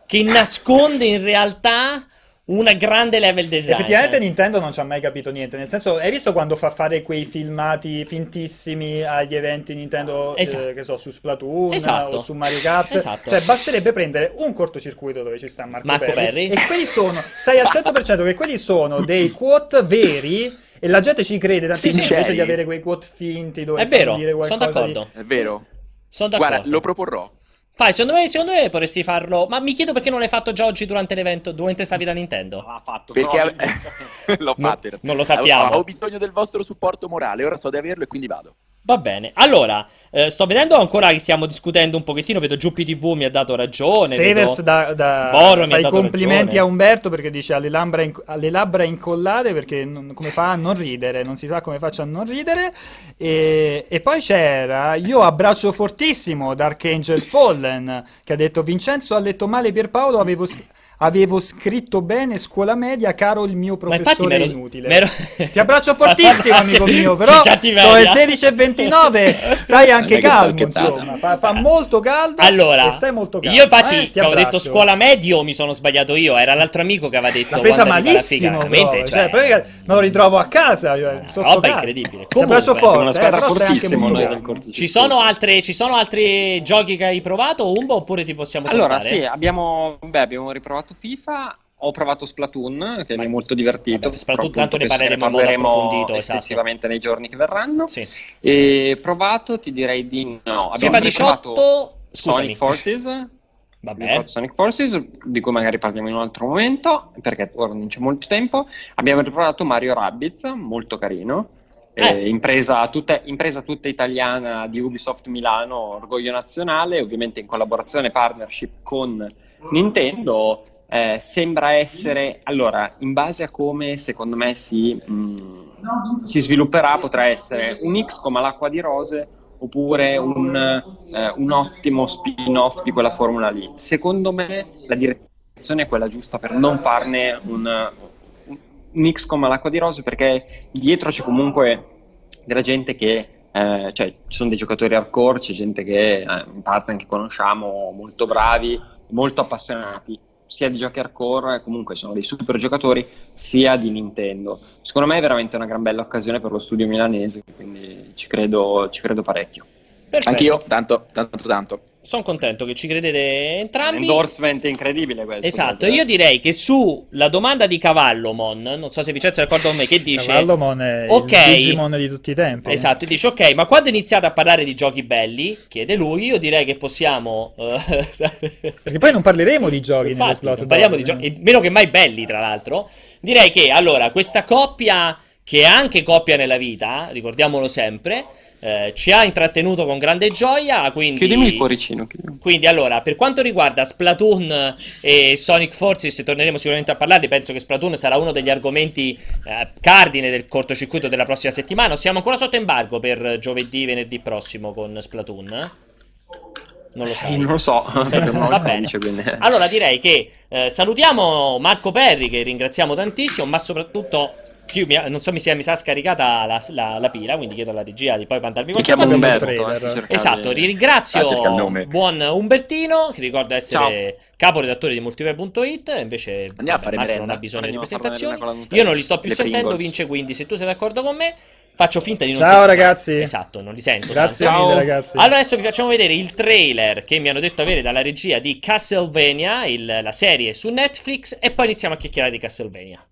che nasconde in realtà una grande level design. Effettivamente Nintendo non ci ha mai capito niente, nel senso, hai visto quando fa fare quei filmati fintissimi agli eventi Nintendo, eh, Esatto. che so, su Splatoon Esatto. o su Mario Kart? Esatto. Cioè, basterebbe prendere un cortocircuito dove ci sta Marco, Marco Perry. e quelli sono, sai al 100% che quelli sono dei quote veri e la gente ci crede tantissimo Sinceri. invece di avere quei quote finti dove È vero, dire sono qualcosa di- d'accordo. È vero? Sono d'accordo. Guarda, lo proporrò. Fai, secondo me, secondo me potresti farlo. Ma mi chiedo perché non l'hai fatto già oggi durante l'evento, mentre stavi da Nintendo. L'ha fatto, Perché però- ave- l'ho No, fatto. realtà. non lo sappiamo. Ho, ho bisogno del vostro supporto morale. Ora so di averlo e quindi vado. Va bene, allora, eh, sto vedendo ancora che stiamo discutendo un pochettino, vedo Giuppi TV mi ha dato ragione, Severs vedo da, da Borro mi ha dato complimenti ragione. a Umberto perché dice alle labbra, inc- alle labbra incollate perché non- come fa a non ridere, non si sa come faccia a non ridere. E, e poi c'era, io abbraccio fortissimo Dark Angel Fallen che ha detto Vincenzo ha letto male Pierpaolo, avevo, s- avevo scritto bene scuola media, caro il mio professore m'ero- inutile. m'ero- Ti abbraccio fortissimo amico mio, però sono le 16.29, stai anche calmo insomma, fa, fa molto caldo Allora, e stai molto calmo. io infatti eh, ti avevo detto scuola medio mi sono sbagliato io, era l'altro amico che aveva detto L'ha presa malissimo, figa, veramente, cioè, cioè, me lo ritrovo a casa, cioè, sotto roba casa. incredibile. Ti abbraccio Comunque, una forte, eh, squadra però anche fortissima noi del cortocircuito. Ci sono, altre, ci sono altri giochi che hai provato, Umbo, oppure ti possiamo Allora, saltare? sì, abbiamo, beh, abbiamo riprovato FIFA. Ho provato Splatoon, che Ma- mi è molto divertito. Vabbè, Splatoon tanto ne parleremo modo parleremo esatto. nei giorni che verranno. Sì. E provato, ti direi di no. Abbiamo FIFA riprovato 18, scusami. Sonic Forces. Abbiamo Vabbè. provato Sonic Forces, di cui magari parliamo in un altro momento, perché ora non c'è molto tempo. Abbiamo riprovato Mario Rabbids, molto carino. Eh. Eh, impresa, tutta, impresa tutta italiana di Ubisoft Milano, orgoglio nazionale, ovviamente in collaborazione partnership con Nintendo. Eh, sembra essere allora, in base a come secondo me si, mh, si svilupperà, potrà essere un X come l'acqua di rose oppure un, eh, un ottimo spin-off di quella formula lì. Secondo me la direzione è quella giusta per non farne un, un X come l'acqua di rose perché dietro c'è comunque della gente che eh, cioè ci sono dei giocatori hardcore, c'è gente che eh, in parte anche conosciamo, molto bravi, molto appassionati sia di giochi hardcore, comunque sono dei super giocatori, sia di Nintendo. Secondo me è veramente una gran bella occasione per lo studio milanese, quindi ci credo, ci credo parecchio. Perfetto. Anch'io, tanto, tanto, tanto. Sono contento che ci credete Un entrambi. endorsement incredibile questo. Esatto, proprio. io direi che sulla domanda di Cavallomon, non so se Vincenzo è d'accordo con me, che dice... Cavallomon è Ok. il Digimon di tutti i tempi. Esatto, dice ok, ma quando iniziate a parlare di giochi belli, chiede lui, io direi che possiamo... eh, Perché poi non parleremo di giochi nello Infatti, slot non parliamo di giochi, eh. meno che mai belli, tra l'altro. Direi che allora questa coppia, che è anche coppia nella vita, ricordiamolo sempre, eh, ci ha intrattenuto con grande gioia. Quindi, Chiudimi il cuoricino. chiudimi. quindi, allora, per quanto riguarda Splatoon e Sonic Forces, torneremo sicuramente a parlarne. Penso che Splatoon sarà uno degli argomenti eh, cardine del cortocircuito della prossima settimana. Siamo ancora sotto embargo per giovedì, venerdì prossimo con Splatoon. Non lo sai. Eh, non lo so, va bene. dice, quindi- Allora direi che eh, salutiamo Marco Perri, che ringraziamo tantissimo, ma soprattutto. Più mi ha- non so mi, sia, mi sa scaricata la, la- la pila, quindi chiedo alla regia di poi mandarmi Mi qualche chiamo cosa. Umberto. eh, Esatto, ringrazio Ah, buon Umbertino, che ricordo essere caporedattore di multiplayer.it, invece Andiamo a fare Marco merenda. non ha bisogno Andiamo di presentazioni. Io non li sto più Le sentendo, Pringles. vince quindi se tu sei d'accordo con me, faccio finta di non Ciao, sentire. ragazzi. Esatto, non li sento. Grazie tanto. Ciao. mille ragazzi. Allora adesso vi facciamo vedere il trailer che mi hanno detto avere dalla regia di Castlevania, il- la serie su Netflix, e poi iniziamo a chiacchierare di Castlevania.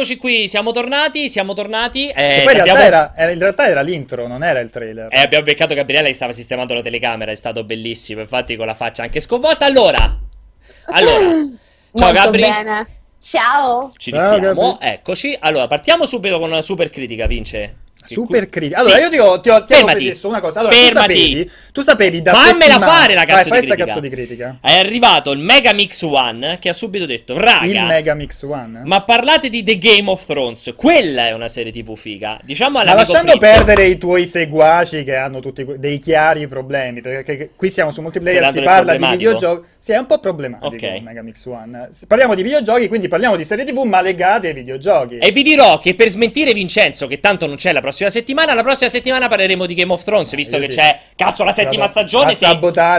Eccoci qui, siamo tornati, siamo tornati. Che Eh, poi in realtà, abbiamo- era, era- in realtà era l'intro, non era il trailer. Eh, abbiamo beccato Gabriele che stava sistemando la telecamera, è stato bellissimo, infatti con la faccia anche sconvolta. Allora, allora, ciao Molto Gabri, bene. Ciao. ci Ciao, Gabri. eccoci. Allora, partiamo subito con una super critica, Vince. Super critica. Allora, sì. io ti ho, ti ho, ti ho chiesto una cosa. Allora, Fermati. Tu sapevi, tu sapevi da Fammela settimana... fare la cazzo, Vai, di cazzo di critica. È arrivato il Mega Mix One che ha subito detto, raga... Il Mega Mix One? Ma parlate di The Game of Thrones. Quella è una serie TV figa. Diciamo Ma lasciando Fritto, perdere i tuoi seguaci che hanno tutti dei chiari problemi, perché qui siamo su multiplayer, si parla di videogiochi... Sì, è un po' problematico okay. Mega Mix One. Parliamo di videogiochi, quindi parliamo di serie TV ma legate ai videogiochi. E vi dirò che per smentire Vincenzo, che tanto non c'è la prossima settimana, la prossima settimana parleremo di Game of Thrones, visto Io che c'è, cazzo, la settima stagione. Se,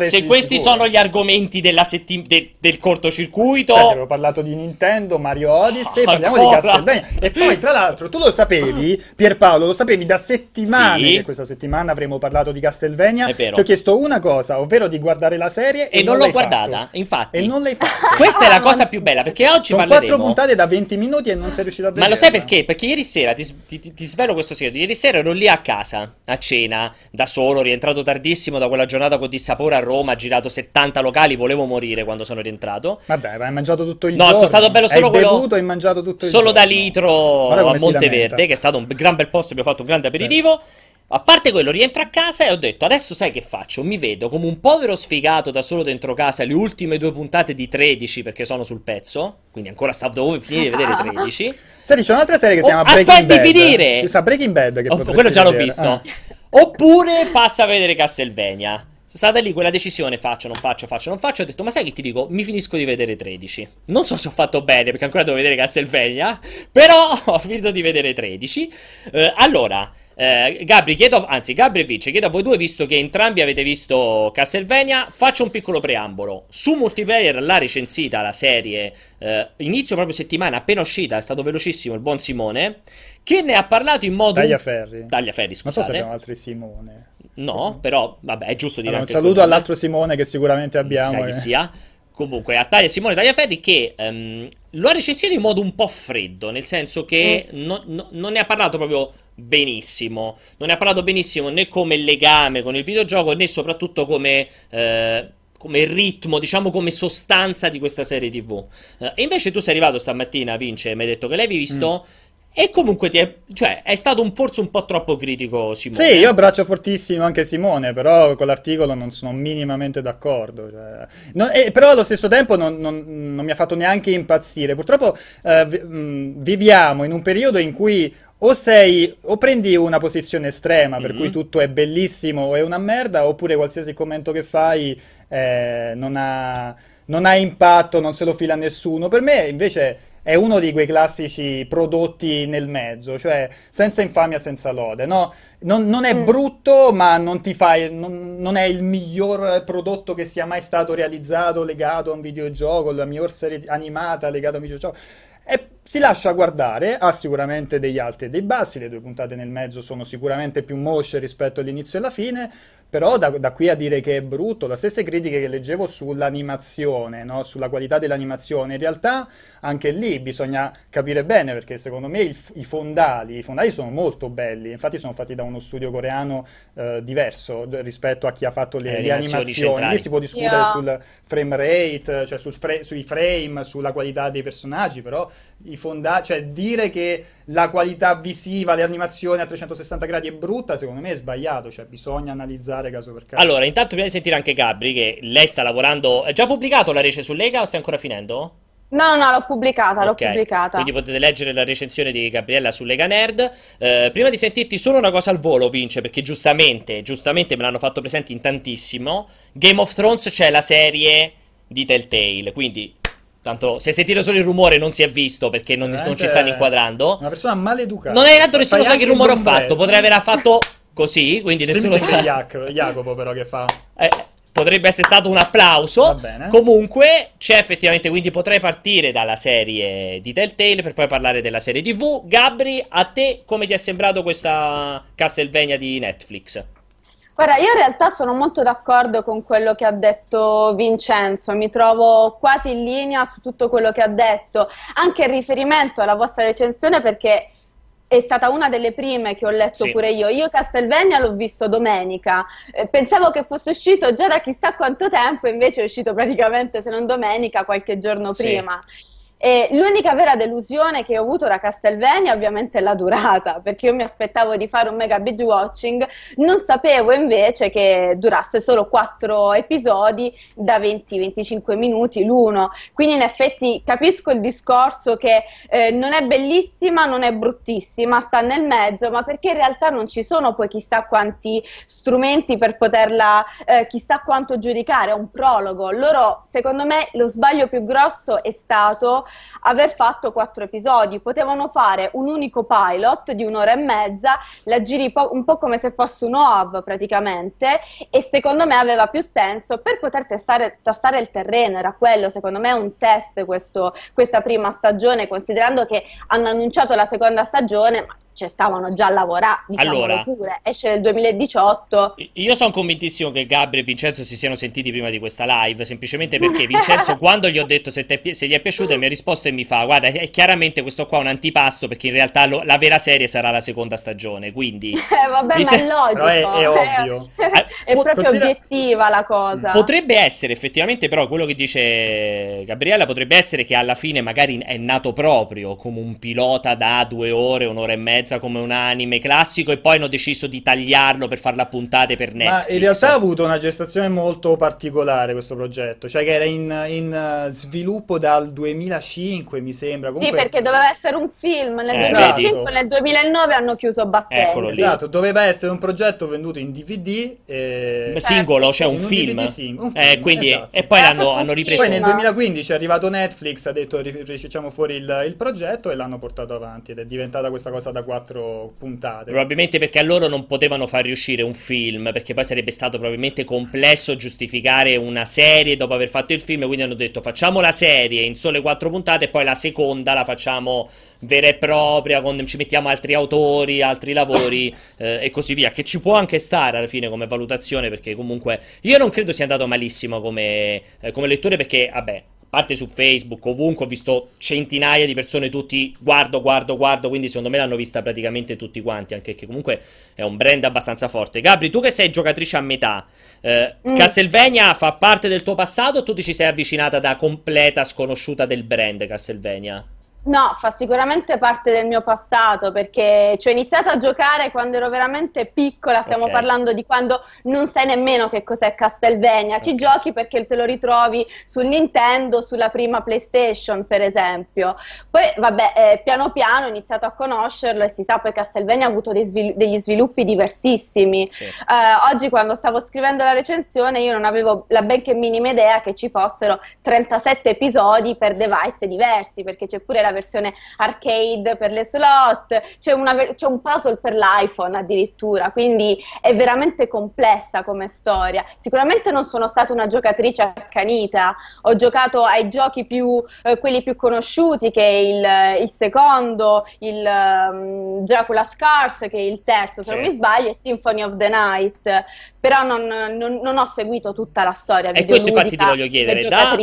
se questi sicuro. sono gli argomenti setti- de- del cortocircuito... Cioè, avevo parlato di Nintendo, Mario Odyssey, oh, parliamo ancora. di Castlevania. E poi, tra l'altro, tu lo sapevi, Pierpaolo, lo sapevi da settimane sì. che questa settimana avremo parlato di Castlevania. È vero. Ti ho chiesto una cosa, ovvero di guardare la serie e, e non, non l'ho guardata. Fatto. Infatti. E non l'hai fatto. Questa è la cosa più bella, perché oggi Sono parleremo... quattro puntate da 20 minuti e non sei riuscito a vedere. Ma lo sai perché? Perché ieri sera, ti, ti, ti, svelo questo segreto, ieri sera ero lì a casa, a cena, da solo, rientrato tardissimo da quella giornata con dissapore a Roma, girato 70 locali, volevo morire quando sono rientrato. Vabbè, ma hai mangiato tutto il no, giorno. No, sono stato bello solo hai quello... bevuto e mangiato tutto il solo giorno. da litro a Monteverde, che è stato un gran bel posto, abbiamo fatto un grande aperitivo. Sì. A parte quello, rientro a casa e ho detto, adesso sai che faccio? Mi vedo come un povero sfigato da solo dentro casa le ultime due puntate di 13 perché sono sul pezzo, quindi ancora stavo, dovevo finire di vedere 13. Senti, c'è un'altra serie che si oh, chiama Breaking Bad. Aspetti finire! Ci sta Breaking Bad che oh, Quello già l'ho visto. Ah. Oppure passa a vedere Castlevania. Sono stata lì quella decisione, faccio, non faccio, faccio, non faccio. Ho detto, ma sai che ti dico? Mi finisco di vedere 13. Non so se ho fatto bene, perché ancora devo vedere Castlevania. Però ho finito di vedere 13. Eh, allora, eh, Gabri, chiedo, anzi, Gabri e Vince, chiedo a voi due, visto che entrambi avete visto Castlevania, faccio un piccolo preambolo. Su multiplayer l'ha recensita la serie, eh, inizio proprio settimana, appena uscita, è stato velocissimo il buon Simone, che ne ha parlato in modo... Tagliaferri. Tagliaferri, scusate. Non so se abbiamo altri Simone. No, però, vabbè, è giusto dire allora, Un saluto all'altro Simone che sicuramente abbiamo. Sai eh. che sia. Comunque, a Taglia Simone Tagliaferri che um, lo ha recensito in modo un po' freddo, nel senso che mm. no, no, non ne ha parlato proprio benissimo. Non ne ha parlato benissimo né come legame con il videogioco né soprattutto come, eh, come ritmo, diciamo come sostanza di questa serie TV. Eh, e invece tu sei arrivato stamattina, Vince, e mi hai detto che l'hai visto. Mm. E comunque ti è, cioè, è stato un, forse un po' troppo critico Simone. Sì, io abbraccio fortissimo anche Simone, però con l'articolo non sono minimamente d'accordo. Cioè, non, eh, però allo stesso tempo non, non, non, mi ha fatto neanche impazzire. Purtroppo eh, viviamo in un periodo in cui o sei o prendi una posizione estrema per mm-hmm. cui tutto è bellissimo o è una merda, oppure qualsiasi commento che fai eh, non, ha, non, ha, impatto, non se lo fila nessuno. Per me invece è uno di quei classici prodotti nel mezzo, cioè senza infamia, senza lode. No? Non, non, è mm. brutto, ma non, ti fai, non, non, è il miglior prodotto che sia mai stato realizzato legato a un videogioco, la miglior serie animata legata a un videogioco. E si lascia guardare, ha sicuramente degli alti e dei bassi, le due puntate nel mezzo sono sicuramente più mosce rispetto all'inizio e alla fine, però da, da qui a dire che è brutto, le stesse critiche che leggevo sull'animazione, no? sulla qualità dell'animazione, in realtà anche lì bisogna capire bene perché secondo me il, i fondali, i fondali sono molto belli, infatti sono fatti da uno studio coreano eh, diverso rispetto a chi ha fatto le, eh, le animazioni, lì si può discutere yeah. sul frame rate, cioè sul fra- sui frame, sulla qualità dei personaggi, però i fondati, cioè dire che la qualità visiva, le animazioni a 360 gradi è brutta, secondo me è sbagliato, cioè bisogna analizzare caso per caso. Allora, intanto prima di sentire anche Gabri, che lei sta lavorando, è già pubblicato la rece su Lega o stai ancora finendo? No, no, no, l'ho pubblicata, l'ho pubblicata. Quindi potete leggere la recensione di Gabriella su Lega Nerd. Eh, prima di sentirti solo una cosa al volo, Vince, perché giustamente, giustamente me l'hanno fatto presente in tantissimo. Game of Thrones c'è la serie di Telltale, quindi Tanto se sentite solo il rumore non si è visto perché non, non ci stanno inquadrando. Una persona maleducata. Non è tanto nessuno sa che rumore ho fatto. Potrei aver fatto così, quindi sì, nessuno sa. Jac- Jacopo però che fa. Eh, potrebbe essere stato un applauso. Comunque c'è effettivamente, quindi potrei partire dalla serie di Telltale per poi parlare della serie TV. Gabri, a te come ti è sembrato questa Castlevania di Netflix? Guarda, io in realtà sono molto d'accordo con quello che ha detto Vincenzo, mi trovo quasi in linea su tutto quello che ha detto, anche in riferimento alla vostra recensione perché è stata una delle prime che ho letto sì. pure io. Io Castelvania l'ho visto domenica, eh, pensavo che fosse uscito già da chissà quanto tempo, invece è uscito praticamente, se non domenica, qualche giorno prima. E l'unica vera delusione che ho avuto da Castlevania ovviamente è la durata, perché io mi aspettavo di fare un mega binge watching, non sapevo invece che durasse solo 4 episodi da 20-25 minuti l'uno. Quindi in effetti capisco il discorso che eh, non è bellissima, non è bruttissima, sta nel mezzo, ma perché in realtà non ci sono poi chissà quanti strumenti per poterla eh, chissà quanto giudicare, è un prologo. Loro, secondo me, lo sbaglio più grosso è stato aver fatto quattro episodi. Potevano fare un unico pilot di un'ora e mezza, la giri po- un po' come se fosse un OAV praticamente, e secondo me aveva più senso per poter testare, tastare il terreno. Era quello, secondo me, un test questo, questa prima stagione, considerando che hanno annunciato la seconda stagione, ma ci stavano già a lavorare, diciamo Allora. pure, esce nel 2018. Io sono convintissimo che Gabri e Vincenzo si siano sentiti prima di questa live, semplicemente perché Vincenzo, quando gli ho detto se, te- se gli è piaciuta, mi ha risposto e mi fa: Guarda, è chiaramente questo qua è un antipasto perché in realtà lo- la vera serie sarà la seconda stagione. Quindi Eh, vabbè, Mi ma se- è logico. È- è ovvio. È, Eh, po- proprio considera- obiettiva la cosa. Potrebbe essere effettivamente, però, quello che dice Gabriella, potrebbe essere che alla fine magari è nato proprio come un pilota da due ore, un'ora e mezza, come un anime classico, e poi hanno deciso di tagliarlo per farla a puntate per Netflix. Ma in realtà ha avuto una gestazione molto particolare questo progetto, cioè che era in, in, eh, sviluppo dal 2005, mi sembra. Sì, Comunque, perché doveva essere un film. Nel Eh, 2005 vedi. nel 2009 hanno chiuso lì. Esatto, doveva essere un progetto venduto in DVD e... Beh, singolo, cioè un un film. DVD sing- un Eh, film, quindi- esatto. E poi l'hanno hanno ripreso. Poi nel Insomma. 2015 è arrivato Netflix, ha detto ri- rifacciamo fuori il, il progetto e l'hanno portato avanti ed è diventata questa cosa da quattro puntate. Probabilmente perché a loro non potevano far riuscire un film, perché poi sarebbe stato probabilmente complesso giustificare una serie dopo aver fatto il film, quindi hanno detto facciamo la serie in sole quattro puntate e poi la seconda la facciamo vera e propria, con- ci mettiamo altri autori, altri lavori eh, e così via, che ci può anche stare alla fine come valutazione, perché comunque io non credo sia andato malissimo come, eh, come lettore, perché vabbè... Parte su Facebook, ovunque ho visto centinaia di persone tutti guardo, guardo, guardo, quindi secondo me l'hanno vista praticamente tutti quanti, anche che comunque è un brand abbastanza forte. Gabri, tu che sei giocatrice a metà, eh, Mm. Castlevania fa parte del tuo passato o tu ti ci sei avvicinata da completa sconosciuta del brand Castlevania? No, fa sicuramente parte del mio passato perché ci ho iniziato a giocare quando ero veramente piccola, stiamo Ok. parlando di quando non sai nemmeno che cos'è Castlevania, ci Ok. giochi perché te lo ritrovi sul Nintendo, sulla prima PlayStation per esempio. Poi vabbè, eh, piano piano ho iniziato a conoscerlo e si sa poi Castlevania ha avuto svil- degli sviluppi diversissimi. Sì. Eh, oggi quando stavo scrivendo la recensione io non avevo la benché minima idea che ci fossero 37 episodi per device diversi, perché c'è pure la versione arcade per le slot, c'è, una c'è un puzzle per l'iPhone addirittura, quindi è veramente complessa come storia. Sicuramente non sono stata una giocatrice accanita, ho giocato ai giochi più, eh, quelli più conosciuti, che è il, il secondo, il ehm, Dracula Scars, che è il terzo, se Sì. non mi sbaglio, e Symphony of the Night, però non, non- non ho seguito tutta la storia E questo infatti ti voglio chiedere, da.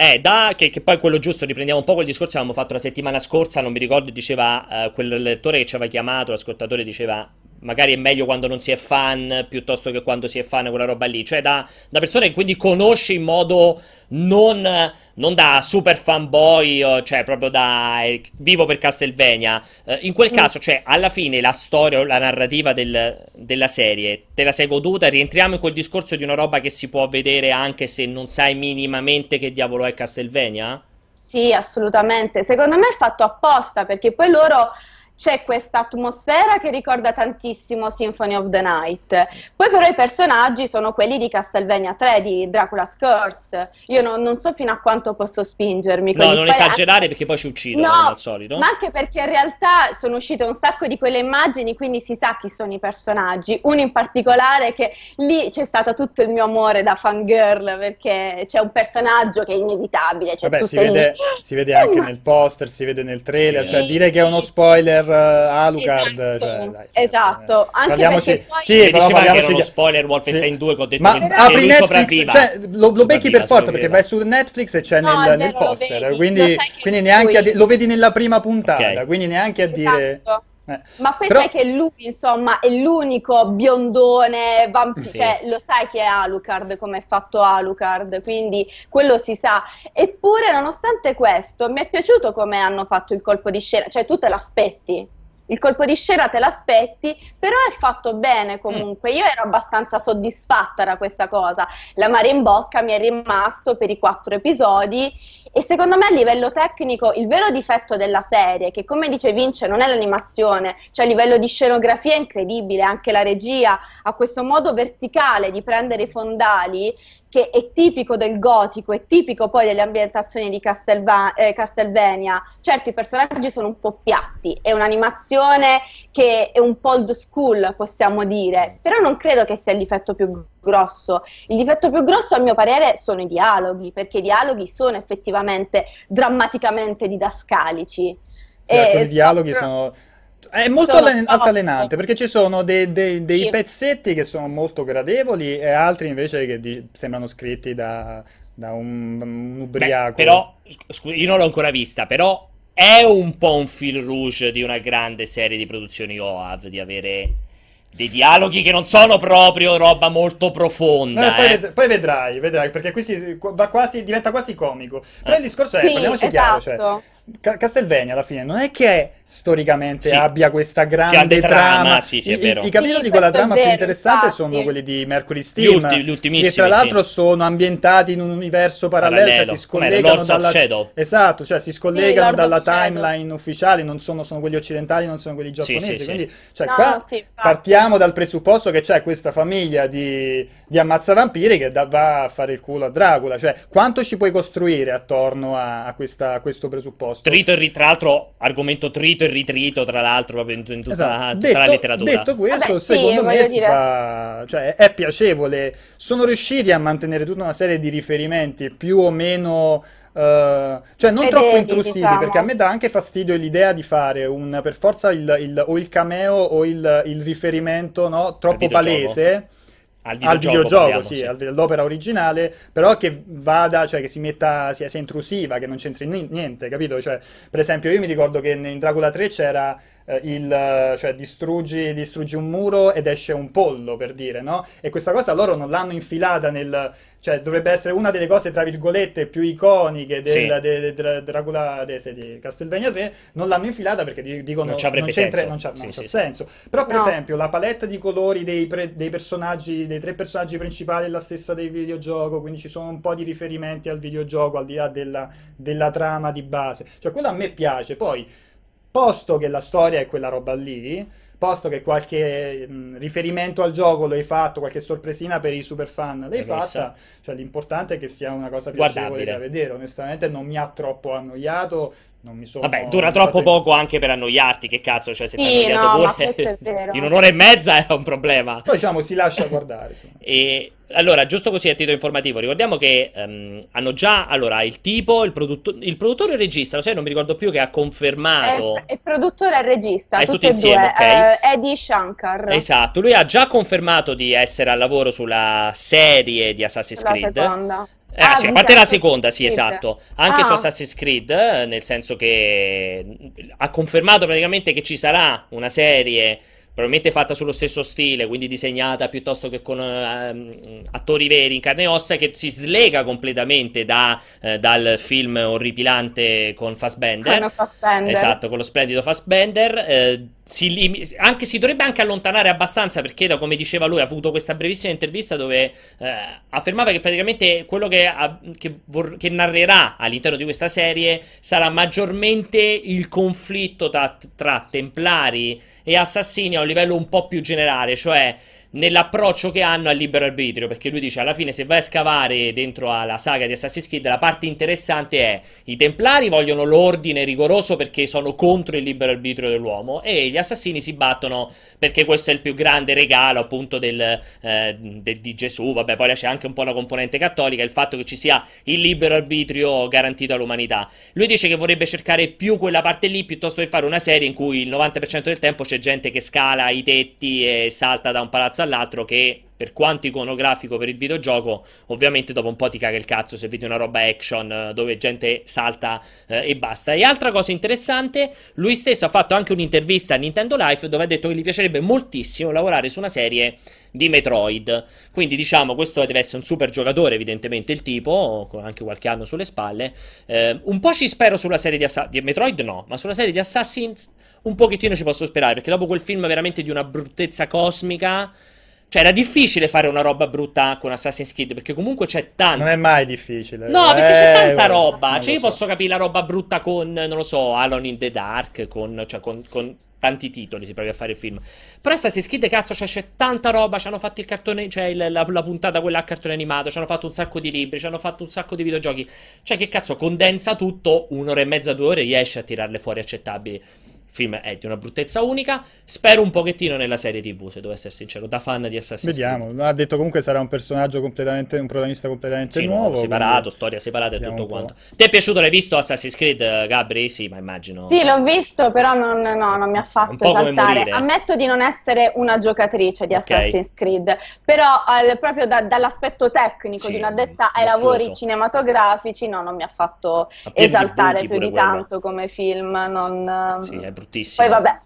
Eh, da, che, che poi quello giusto, riprendiamo un po' quel discorso che avevamo fatto la settimana scorsa, non mi ricordo, diceva eh, quel lettore che ci aveva chiamato, l'ascoltatore diceva magari è meglio quando non si è fan piuttosto che quando si è fan quella roba lì, cioè da, da persone che quindi conosce in modo non, non da super fanboy, cioè proprio da eh, vivo per Castlevania. Eh, in quel Mm. caso, cioè alla fine la storia o la narrativa del- della serie te la sei goduta? Rientriamo in quel discorso di una roba che si può vedere anche se non sai minimamente che diavolo è Castlevania? Sì, assolutamente. Secondo me è fatto apposta perché poi loro c'è questa atmosfera che ricorda tantissimo Symphony of the Night. Poi però i personaggi sono quelli di Castlevania 3, di Dracula's Curse. Io non, non so fino a quanto posso spingermi. No, non esagerare perché poi ci uccidono No, come al solito. Ma anche perché in realtà sono uscite un sacco di quelle immagini, quindi si sa chi sono i personaggi. Uno in particolare che lì c'è stato tutto il mio amore da fangirl, perché c'è un personaggio che è inevitabile. Cioè Vabbè, si vede, si vede anche "Oh, nel poster, si vede nel trailer, Sì. cioè dire che è uno spoiler uh, Alucard, Esatto, cioè, dai, esatto, eh, anche parliamoci- perché poi- sì, però diceva che era parliamoci uno spoiler Wolfenstein sì. 2 che ho detto Ma che, che apri lui Netflix, sopravviva. cioè, lo, lo becchi per forza perché vai su Netflix e c'è No, nel, nel poster, vedi, quindi, quindi neanche a lo vedi nella prima puntata, Ok. quindi neanche a dire... Esatto. Eh, Ma poi però- sai che lui, insomma, è l'unico biondone vampiro, Sì. cioè lo sai che è Alucard, come è fatto Alucard, quindi quello si sa. Eppure, nonostante questo, mi è piaciuto come hanno fatto il colpo di scena, cioè tu te l'aspetti. Il colpo di scena te l'aspetti, però è fatto bene comunque. Io ero abbastanza soddisfatta da questa cosa. La mare in bocca mi è rimasto per i quattro episodi e secondo me a livello tecnico il vero difetto della serie, che come dice Vince non è l'animazione, cioè a livello di scenografia è incredibile, anche la regia ha questo modo verticale di prendere i fondali che è tipico del gotico, è tipico poi delle ambientazioni di Castelva- eh, Castlevania. Certo i personaggi sono un po' piatti, è un'animazione che è un po' old school possiamo dire, però non credo che sia il difetto più grosso. Il difetto più grosso, a mio parere, sono i dialoghi, perché i dialoghi sono effettivamente drammaticamente didascalici. Cioè, E con i dialoghi sono... È molto sono allen- altalenante perché ci sono dei, dei- dei Sì. pezzetti che sono molto gradevoli e altri invece che di- sembrano scritti da, da un, un Beh, ubriaco. però, scusa, io non l'ho ancora vista, però è un po' un fil rouge di una grande serie di produzioni OAV di avere dei dialoghi che non sono proprio roba molto No, profonda. poi, eh. ved- poi vedrai, vedrai, perché qui si, va quasi, diventa quasi comico. Però Eh. il discorso è, Sì, parliamoci chiaro, cioè, Ca- Castlevania alla fine non è che storicamente Sì. abbia questa grande, Grande trama, trama. sì, sì, I, è vero. i- i capitoli Sì, con la questo è trama più vero, interessante infatti. sono quelli di Mercury Gli Steam, ulti- gli ultimissimi, che tra l'altro sì. sono ambientati in un universo parallelo, cioè Parallelo. si Com'era? scollegano dalla Shadow? Esatto, cioè si scollegano dalla timeline ufficiale, non sono, sono quelli occidentali, non sono quelli giapponesi, sì, sì. quindi cioè, No, qua partiamo dal presupposto che c'è questa famiglia di, di ammazzavampiri che da- va a fare il culo a Dracula, cioè quanto ci puoi costruire attorno a, a questa- a questo presupposto? Trito e ri- tra l'altro, argomento trito e ritrito, tra l'altro, proprio in, in tutta, Esatto. tutta la Detto- letteratura. Detto questo, Vabbè, sì, secondo me voglio si dire- fa, cioè, è piacevole. Sono riusciti a mantenere tutta una serie di riferimenti più o meno. eh, cioè non Fedeli, troppo intrusivi diciamo. perché a me dà anche fastidio l'idea di fare un per forza il, il- o il cameo o il, il riferimento no, troppo palese Al al videogioco, videogioco, parliamo, sì, sì. al- all'opera originale, però che vada, cioè che si metta, sia, sia intrusiva, che non c'entri ni- niente, capito? Cioè, per esempio, io mi ricordo che in Dracula 3 c'era eh, il, cioè, distruggi, distruggi un muro ed esce un pollo, per dire, no? E questa cosa loro non l'hanno infilata nel, cioè, dovrebbe essere una delle cose, tra virgolette, più iconiche del, Sì. de- de- Dracula de- se- di Castlevania 3, non l'hanno infilata perché di- dicono Non avrebbe c'entra- senso. non c'ha, Sì, non c'ha sì, sì. senso. Però, per No. esempio, la palette di colori dei, pre- dei personaggi, dei tre personaggi principali è la stessa del videogioco, quindi ci sono un po' di riferimenti al videogioco, al di là della, della trama di base. Cioè, quello a me piace. Poi, posto che la storia è quella roba lì, posto che qualche mh, riferimento al gioco l'hai fatto, qualche sorpresina per i super fan l'hai fatta, cioè l'importante è che sia una cosa piacevole Guardabile. da vedere. Onestamente non mi ha troppo annoiato, non mi sono... Vabbè, dura troppo poco anche per annoiarti, che cazzo, cioè se ti Sì, hai annoiato no, pure è in un'ora e mezza è un problema. Poi diciamo si lascia guardare. E allora, giusto così a titolo informativo, ricordiamo che ehm, hanno già allora il tipo, il, produtto- il produttore e il regista, lo sai, non mi ricordo più che ha confermato. È, è produttore e regista, È tutti tutti insieme, due. ok. Eh, Eddie Shankar. Esatto, lui ha già confermato di essere al lavoro sulla serie di Assassin's La Creed. seconda. Eh, Ah, sì, a parte la seconda, sì, esatto. Anche Ah. su Assassin's Creed, eh, nel senso che ha confermato praticamente che ci sarà una serie probabilmente fatta sullo stesso stile, quindi disegnata piuttosto che con ehm, attori veri in carne e ossa, che si slega completamente da, eh, dal film orripilante con Fassbender. Con Fassbender. Esatto, con lo splendido Fassbender. eh, si anche, si dovrebbe anche allontanare abbastanza perché, da come diceva lui, ha avuto questa brevissima intervista dove eh, affermava che praticamente quello che, ha- che vor- che narrerà all'interno di questa serie sarà maggiormente il conflitto tra, tra templari e assassini a livello un po' più generale, cioè nell'approccio che hanno al libero arbitrio, perché lui dice alla fine se vai a scavare dentro alla saga di Assassin's Creed la parte interessante è i templari vogliono l'ordine rigoroso perché sono contro il libero arbitrio dell'uomo e gli assassini si battono perché questo è il più grande regalo appunto del, eh, del- di Gesù, vabbè poi c'è anche un po' la componente cattolica, il fatto che ci sia il libero arbitrio garantito all'umanità. Lui dice che vorrebbe cercare più quella parte lì piuttosto che fare una serie in cui il 90% del tempo c'è gente che scala i tetti e salta da un palazzo spazio all'altro che per quanto iconografico per il videogioco, ovviamente dopo un po' ti caga il cazzo se vedi una roba action eh, dove gente salta eh, e basta. E altra cosa interessante, lui stesso ha fatto anche un'intervista a Nintendo Life dove ha detto che gli piacerebbe moltissimo lavorare su una serie di Metroid. Quindi diciamo, questo deve essere un super giocatore, evidentemente il tipo, con anche qualche anno sulle spalle. Eh, un po' ci spero sulla serie di, Assa- di Metroid, no, ma sulla serie di Assassin's un pochettino ci posso sperare, perché dopo quel film veramente di una bruttezza cosmica cioè, era difficile fare una roba brutta con Assassin's Creed, perché comunque c'è tanto. Non è mai difficile. No, perché c'è Eh, tanta roba. Cioè, io so. posso capire la roba brutta con, non lo so, Alone in the Dark, con, cioè, con, con tanti titoli si provi a fare il film. Però Assassin's Creed, cazzo, cioè, c'è tanta roba. Ci hanno fatto il cartone, cioè il- la, la puntata quella a cartone animato. Ci hanno fatto un sacco di libri, ci hanno fatto un sacco di videogiochi. Cioè, che cazzo, condensa tutto, un'ora e mezza, due ore, riesce a tirarle fuori accettabili. Il film è di una bruttezza unica. Spero un pochettino nella serie TV, se devo essere sincero, da fan di Assassin's Creed. Vediamo. Ha detto comunque sarà un personaggio completamente, un protagonista completamente Sì, nuovo. separato, quindi- storia separata e tutto quanto. Ti è piaciuto? L'hai visto Assassin's Creed, eh, Gabri? Sì, ma immagino. Sì, l'ho visto, però non, no, non mi ha fatto esaltare. Ammetto di non essere una giocatrice di Ok. Assassin's Creed, però al- proprio da- dall'aspetto tecnico Sì, di un'addetta ai mostruoso. lavori cinematografici, no, non mi ha fatto esaltare più di quello. tanto come film. Non, Sì, è bruttissimo. Poi vabbè,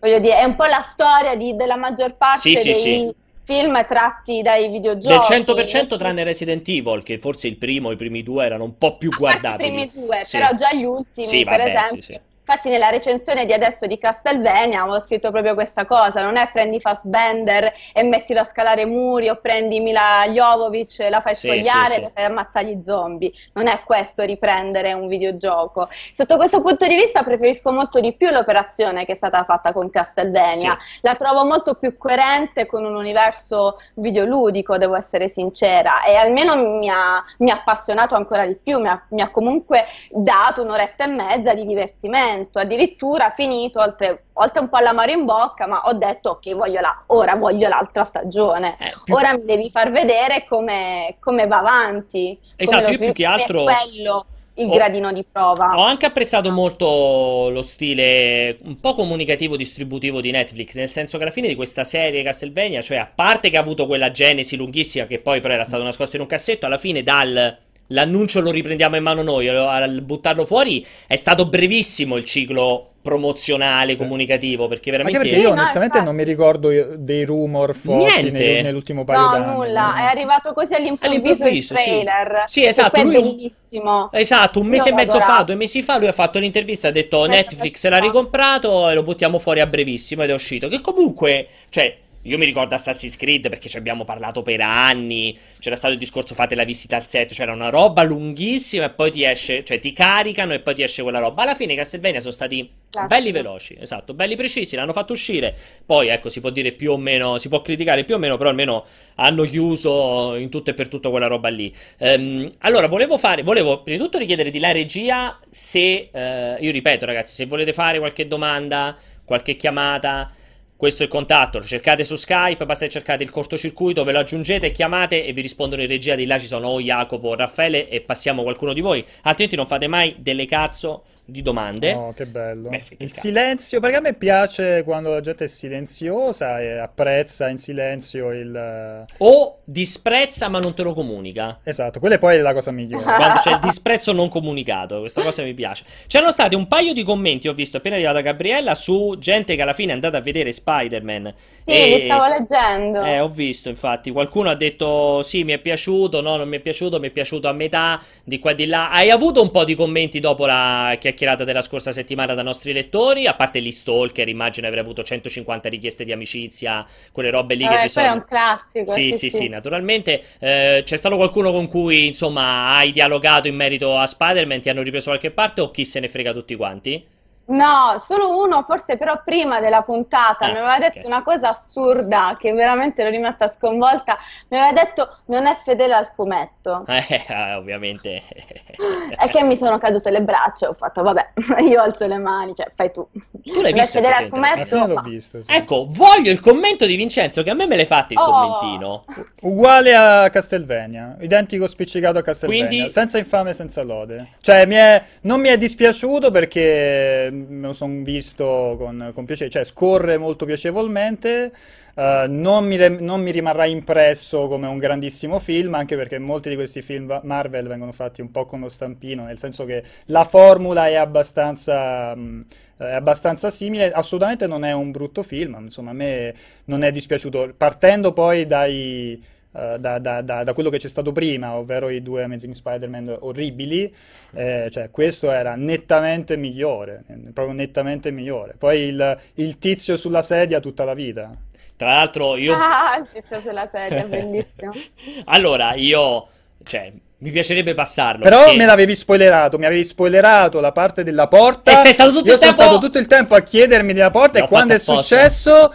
voglio dire, è un po' la storia di- della maggior parte Sì, dei sì. film tratti dai videogiochi. Del 100% tranne Resident Evil, che forse il primo, i primi due erano un po' più guardabili. i primi due, Sì. però già gli ultimi, Sì, per vabbè, esempio. sì, sì. Infatti nella recensione di adesso di Castlevania avevo scritto proprio questa cosa, non è prendi Fassbender e mettilo a scalare muri o prendi Mila Jovovic e la fai Sì, spogliare sì, e sì. le fai ammazzare gli zombie, non è questo riprendere un videogioco. Sotto questo punto di vista preferisco molto di più l'operazione che è stata fatta con Castlevania, la trovo molto più coerente con un universo videoludico, devo essere sincera, e almeno mi ha, mi ha appassionato ancora di più, mi ha, mi ha comunque dato un'oretta e mezza di divertimento, addirittura finito, oltre, oltre un po' all'amaro in bocca, ma ho detto ok, voglio la, ora voglio l'altra stagione. Eh, più- Ora mi devi far vedere come, come va avanti. come Esatto, lo io più che altro- quello il Ho- gradino di prova. Ho anche apprezzato molto lo stile un po' comunicativo distributivo di Netflix, nel senso che alla fine di questa serie Castlevania, cioè a parte che ha avuto quella genesi lunghissima che poi però era stato nascosto in un cassetto, alla fine dal l'annuncio lo riprendiamo in mano noi al buttarlo fuori è stato brevissimo il ciclo promozionale, Sì. comunicativo, perché Anche veramente perché io Sì, no, onestamente infatti. non mi ricordo io- dei rumor forti Niente. nel- nell'ultimo paio No, d'anni. nulla, è arrivato così all'improvviso, All'improvviso, il sì. trailer. Sì, esatto, E poi lui bellissimo. Esatto, un Io mese e l'ho mezzo fa, due mesi fa, lui ha fatto un'intervista, ha detto Netflix l'ha ricomprato e lo buttiamo fuori a brevissimo ed è uscito. Che comunque, cioè, io mi ricordo Assassin's Creed perché ci abbiamo parlato per anni, c'era stato il discorso fate la visita al set, c'era una roba lunghissima e poi ti esce, cioè ti caricano e poi ti esce quella roba. Alla fine Castlevania sono stati Classico. belli veloci, esatto, belli precisi, l'hanno fatto uscire. Poi ecco, si può dire più o meno, si può criticare più o meno, però almeno hanno chiuso in tutto e per tutto quella roba lì. Ehm, allora, volevo fare, volevo prima di tutto richiedere di la regia se, eh, io ripeto ragazzi, se volete fare qualche domanda, qualche chiamata, questo è il contatto, lo cercate su Skype, basta che cercate il cortocircuito, ve lo aggiungete, chiamate e vi rispondono in regia. Di là ci sono o Jacopo o Raffaele e passiamo qualcuno di voi, altrimenti non fate mai delle cazzo di domande. No, che bello. Beh, che il cazzo. silenzio, perché a me piace quando la gente è silenziosa e apprezza in silenzio il... O disprezza ma non te lo comunica. Esatto, quella poi è la cosa migliore. Quando c'è il disprezzo non comunicato, questa cosa mi piace. C'erano stati un paio di commenti, ho visto appena arrivata Gabriella, su gente che alla fine è andata a vedere Spider-Man. Sì, E- li stavo leggendo. Eh, ho visto, infatti. Qualcuno ha detto sì, mi è piaciuto, no, non mi è piaciuto, mi è piaciuto a metà, di qua e di là. Hai avuto un po' di commenti dopo la chiacchierata della scorsa settimana da nostri lettori? A parte gli stalker, immagino avrei avuto 150 richieste di amicizia, quelle robe lì che Vabbè, di quello è solito... un classico. Sì, sì, sì, naturalmente. Eh, c'è stato qualcuno con cui, insomma, hai dialogato in merito a Spider-Man, ti hanno ripreso qualche parte o chi se ne frega tutti quanti? No, solo uno, forse però prima della puntata, Ah, mi aveva detto ok. una cosa assurda che veramente ero rimasta sconvolta. Mi aveva detto non è fedele al fumetto. Eh, eh, ovviamente. E che mi sono cadute le braccia e ho fatto, vabbè, io alzo le mani, cioè fai tu. Tu l'hai Non è visto fedele al effettivamente? Alla fine fumetto, l'ho ma... visto, sì. Ecco, voglio il commento di Vincenzo, che a me me l'hai fatto il Oh. commentino. Uguale a Castelvania, identico spiccicato a Castelvania, Quindi- senza infame, senza lode. Cioè, mi è- non mi è dispiaciuto perché me lo son visto con, con piacere, cioè scorre molto piacevolmente. Uh, non, mi, non, mi, rimarrà impresso come un grandissimo film, anche perché molti di questi film Marvel vengono fatti un po' con lo stampino, nel senso che la formula è abbastanza, mh, è abbastanza simile. Assolutamente non è un brutto film, insomma, a me non è dispiaciuto. Partendo poi dai da, da, da, da, quello che c'è stato prima, ovvero i due Amazing Spider-Man orribili, eh, cioè questo era nettamente migliore, proprio nettamente migliore. Poi il, il tizio sulla sedia tutta la vita. Tra l'altro io... Ah, il tizio sulla sedia, bellissimo. allora, io... Cioè, mi piacerebbe passarlo. Però perché... me l'avevi spoilerato, mi avevi spoilerato la parte della porta. E sei stato tutto Io il tempo... sono stato tutto il tempo a chiedermi della porta L'ho e quando è apposta. successo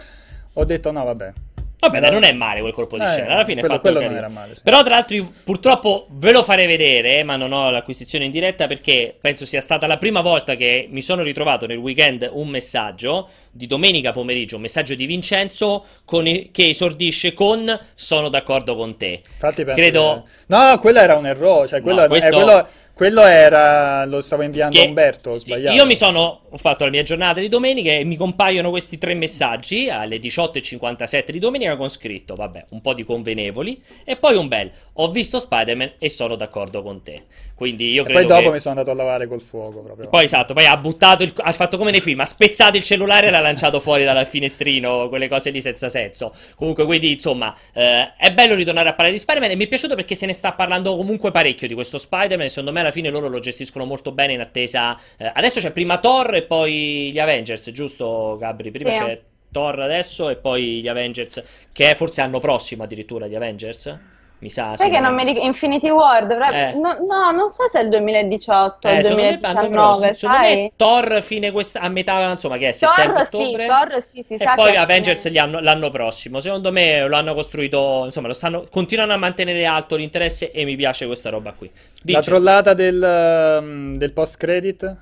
ho detto no, vabbè. Vabbè, dai, non è male quel colpo di eh, scena. Alla fine quello, è fatto quello non era male. Sì. Però, tra l'altro, purtroppo ve lo farei vedere, ma non ho l'acquisizione in diretta perché penso sia stata la prima volta che mi sono ritrovato nel weekend un messaggio di domenica pomeriggio, un messaggio di Vincenzo i- che esordisce con sono d'accordo con te. Infatti, penso Credo... Che... No, quello era un errore. Cioè, quello, no, questo... è quello quello era, lo stavo inviando a Umberto, ho sbagliato. Io mi sono, ho fatto la mia giornata di domenica e mi compaiono questi tre messaggi alle 18.57 di domenica con scritto, vabbè, un po' di convenevoli e poi un bel, ho visto Spider-Man e sono d'accordo con te. Quindi io e credo poi dopo che... mi sono andato a lavare col fuoco proprio. Poi esatto, poi ha buttato, il... ha fatto come nei film, ha spezzato il cellulare e l'ha lanciato fuori dal finestrino, quelle cose lì senza senso. Comunque, quindi insomma, eh, è bello ritornare a parlare di Spider-Man e mi è piaciuto perché se ne sta parlando comunque parecchio di questo Spider-Man, secondo me alla fine loro lo gestiscono molto bene in attesa. Eh, adesso c'è prima Thor e poi gli Avengers, giusto Gabri? Prima sì. c'è Thor adesso e poi gli Avengers, che è forse l'anno prossimo addirittura gli Avengers. Mi sa. Sai che non mi ricordo. Infinity War dovrebbe. Eh. No, no, non so se è il 2018 o eh, il 2019. Secondo me Thor fine questa... a metà, insomma, che è settembre Thor, sì, Thor sì, si e sa. E poi. Avengers hanno, l'anno prossimo. Secondo me lo hanno costruito. Insomma, lo stanno, continuano a mantenere alto l'interesse e mi piace questa roba qui. Dice. La trollata del, um, del post credit?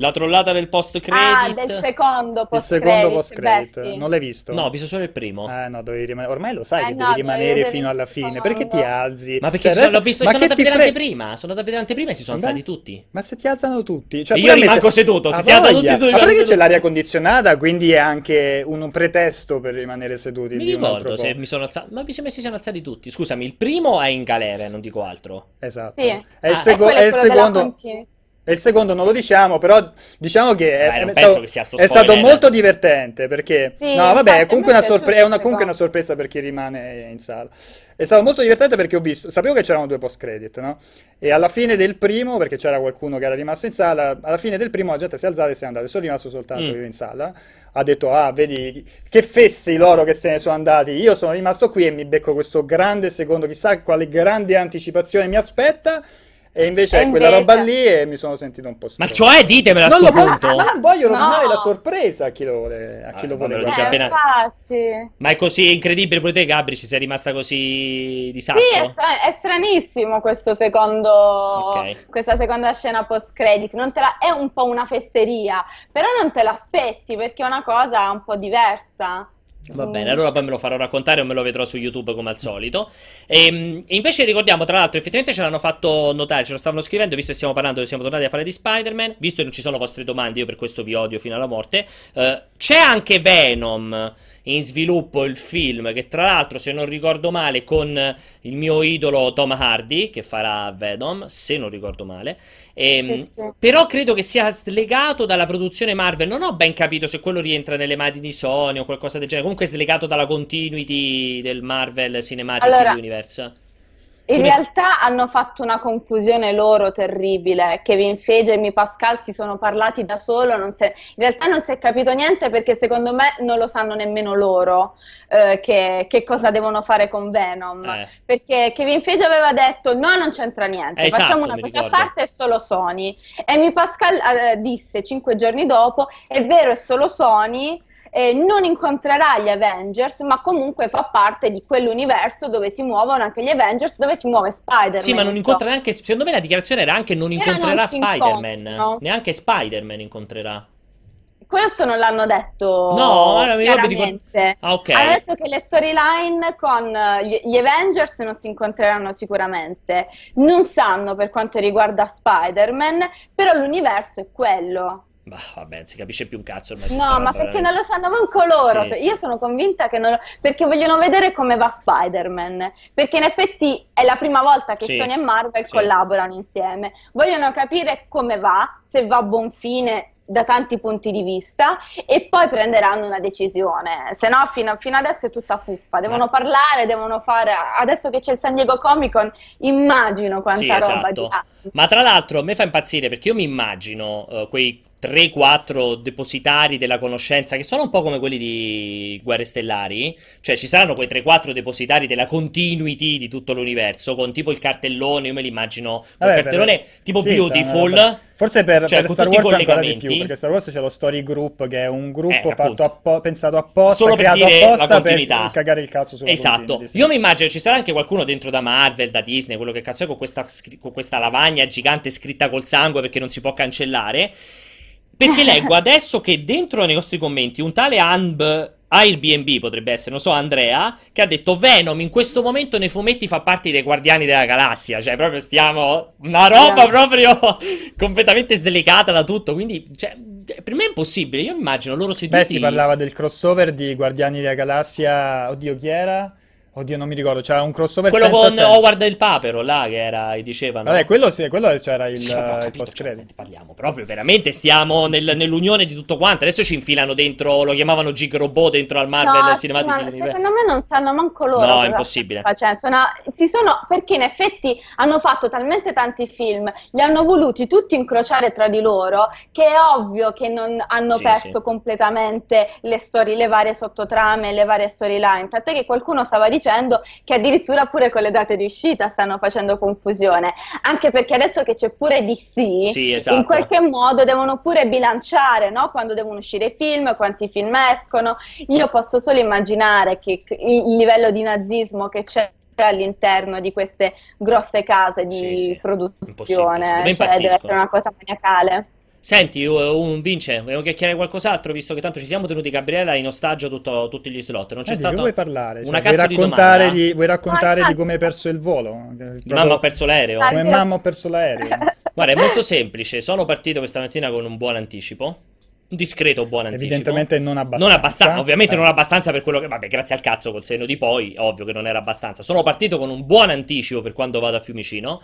La trollata del post credit. Ah, del secondo post credit. Il secondo post credit. Non l'hai visto? No, ho visto solo il primo. Eh, no, dovevi rimanere. Ormai lo sai eh, che no, devi rimanere fino alla fine. Perché ti alzi? Ma perché cioè, adesso... l'ho visto ma sono andato a vedere l'anteprima. Sono andato a vedere l'anteprima e si sono Beh, alzati tutti. Ma se ti alzano tutti. Cioè, io rimango se... seduto. Se si alzano tutti, tu Ma perché c'è l'aria condizionata, quindi è anche un pretesto per rimanere seduti. Mi ricordo se mi sono alzato. Ma mi sembra si siano alzati tutti. Scusami, il primo è in galera, non dico altro. Esatto. Sì. È il, è il secondo. E il secondo non lo diciamo, però diciamo che Beh, è, è, stato, che è stato, molto divertente perché sì, no, vabbè, è comunque, una, sorpre- è una, comunque una, sorpresa per chi rimane in sala. È stato molto divertente perché ho visto, sapevo che c'erano due post credit, no? E alla fine del primo, perché c'era qualcuno che era rimasto in sala, alla fine del primo la gente si è alzata e si è andata. Sono rimasto soltanto mm. io in sala. Ha detto "Ah, vedi che fessi loro che se ne sono andati. Io sono rimasto qui e mi becco questo grande secondo chissà quale grande anticipazione mi aspetta." E invece e è quella roba lì e mi sono sentito un po' strano. Ma cioè, ditemela a questo punto. Ma non voglio rovinare no. la sorpresa a chi lo vuole, a chi ah, lo vuole lo eh, infatti. Ma è così incredibile pure te, Gabri, ci sei rimasta così di sasso? Sì, è, stra- è stranissimo questo secondo... Okay. questa seconda scena post-credit. La- è un po' una fesseria, però non te l'aspetti perché è una cosa un po' diversa. Va bene, allora poi me lo farò raccontare o me lo vedrò su YouTube come al solito. E, ehm, e invece ricordiamo, tra l'altro, effettivamente ce l'hanno fatto notare, ce lo stavano scrivendo, visto che stiamo parlando, siamo tornati a parlare di Spider-Man, visto che non ci sono vostre domande, io per questo vi odio fino alla morte. Uh, c'è anche Venom in sviluppo il film, che tra l'altro, se non ricordo male, con il mio idolo Tom Hardy, che farà Venom, se non ricordo male. E, ehm, sì, sì. Però credo che sia slegato dalla produzione Marvel. Non ho ben capito se quello rientra nelle mani di Sony o qualcosa del genere. Comunque è slegato dalla continuity del Marvel Cinematic allora, Universe. In realtà hanno fatto una confusione loro terribile. Kevin Feige e Mi Pascal si sono parlati da solo. È... in realtà non si è capito niente perché secondo me non lo sanno nemmeno loro eh, che, che, cosa devono fare con Venom. Eh. Perché Kevin Feige aveva detto: No, non c'entra niente, eh, facciamo esatto, una cosa a parte, è solo Sony. E Mi Pascal eh, disse cinque giorni dopo: È vero, è solo Sony eh, non incontrerà gli Avengers, ma comunque fa parte di quell'universo dove si muovono anche gli Avengers, dove si muove Spider-Man. Sì, ma non incontra neanche. Secondo me la dichiarazione era anche non incontrerà Spider-Man. Neanche Spider-Man incontrerà. Questo non l'hanno detto no, chiaramente. Ah, okay. Hanno detto che le storyline con gli Avengers non si incontreranno sicuramente. Non sanno per quanto riguarda Spider-Man, però l'universo è quello. Bah, vabbè, si capisce più un cazzo ormai. No, ma perché non lo sanno manco loro. Sì, Cioè, sì. Io sono convinta che non lo... Perché vogliono vedere come va Spider-Man. Perché in effetti è la prima volta che Sì, Sony e Marvel sì. collaborano insieme. Vogliono capire come va, se va a buon fine da tanti punti di vista e poi prenderanno una decisione. Se no, fino, fino adesso è tutta fuffa. Devono Ma- parlare, devono fare. Adesso che c'è il San Diego Comic Con, immagino quanta Sì, roba esatto. di Ma tra l'altro a me fa impazzire perché io mi immagino eh, quei 3-4 depositari della conoscenza che sono un po' come quelli di Guerre Stellari, cioè ci saranno quei 3-4 depositari della continuity di tutto l'universo con tipo il cartellone, io me li immagino, un cartellone per- tipo sì, Beautiful. una roba- Forse per, Cioè, per Star Wars ancora di più, perché Star Wars c'è lo Story Group, che è un gruppo Eh, appo- pensato apposta, Solo per creato apposta per cagare il cazzo sulla Esatto, sì. io mi immagino ci sarà anche qualcuno dentro da Marvel, da Disney, quello che cazzo è, con questa, con questa lavagna gigante scritta col sangue perché non si può cancellare. Perché leggo adesso che dentro nei nostri commenti un tale Anb Airbnb potrebbe essere, non so, Andrea, che ha detto Venom in questo momento nei fumetti fa parte dei Guardiani della Galassia, cioè proprio stiamo una roba Yeah. proprio completamente slegata da tutto, quindi cioè, per me è impossibile, io immagino loro seduti Beh, si parlava del crossover di Guardiani della Galassia, oddio chi era? Oddio non mi ricordo, c'era un crossover quello senza con senso. Howard il Papero là che era, dicevano. Vabbè, quello, sì, quello c'era il, Sì, il capito, post cioè, credit. parliamo proprio veramente stiamo nel- nell'unione di tutto quanto adesso ci infilano dentro lo chiamavano Gig Robot dentro al Marvel No, sì, Cinematic ma Universe secondo me non sanno manco loro. No, è impossibile. stanno facendo. Sono- si sono, perché in effetti hanno fatto talmente tanti film, li hanno voluti tutti incrociare tra di loro, che è ovvio che non hanno Sì, perso sì. completamente le storie, le varie sottotrame, le varie storyline. Tant'è che qualcuno stava dicendo che addirittura pure con le date di uscita stanno facendo confusione. Anche perché adesso che c'è pure DC, Sì, esatto. in qualche modo devono pure bilanciare, no? Quando devono uscire i film, quanti film escono. Io posso solo immaginare che il livello di nazismo che c'è all'interno di queste grosse case di Sì, sì. produzione, cioè deve essere una cosa maniacale. Senti, un Vince, vogliamo chiacchierare qualcos'altro visto che tanto ci siamo tenuti Gabriella in ostaggio tutto- tutti gli slot. Non c'è Eh, stato vuoi parlare? Cioè, una vuoi cazzo di raccontare, di, vuoi raccontare di come hai perso il volo? Proprio Mamma ha perso l'aereo. Come mamma ho perso l'aereo. Guarda, è molto semplice. Sono partito questa mattina con un buon anticipo. Un discreto buon anticipo. Evidentemente non abbastanza. Non abbastanza, ovviamente Eh. non abbastanza per quello che. Vabbè, grazie al cazzo col senno di poi, ovvio che non era abbastanza. Sono partito con un buon anticipo per quando vado a Fiumicino.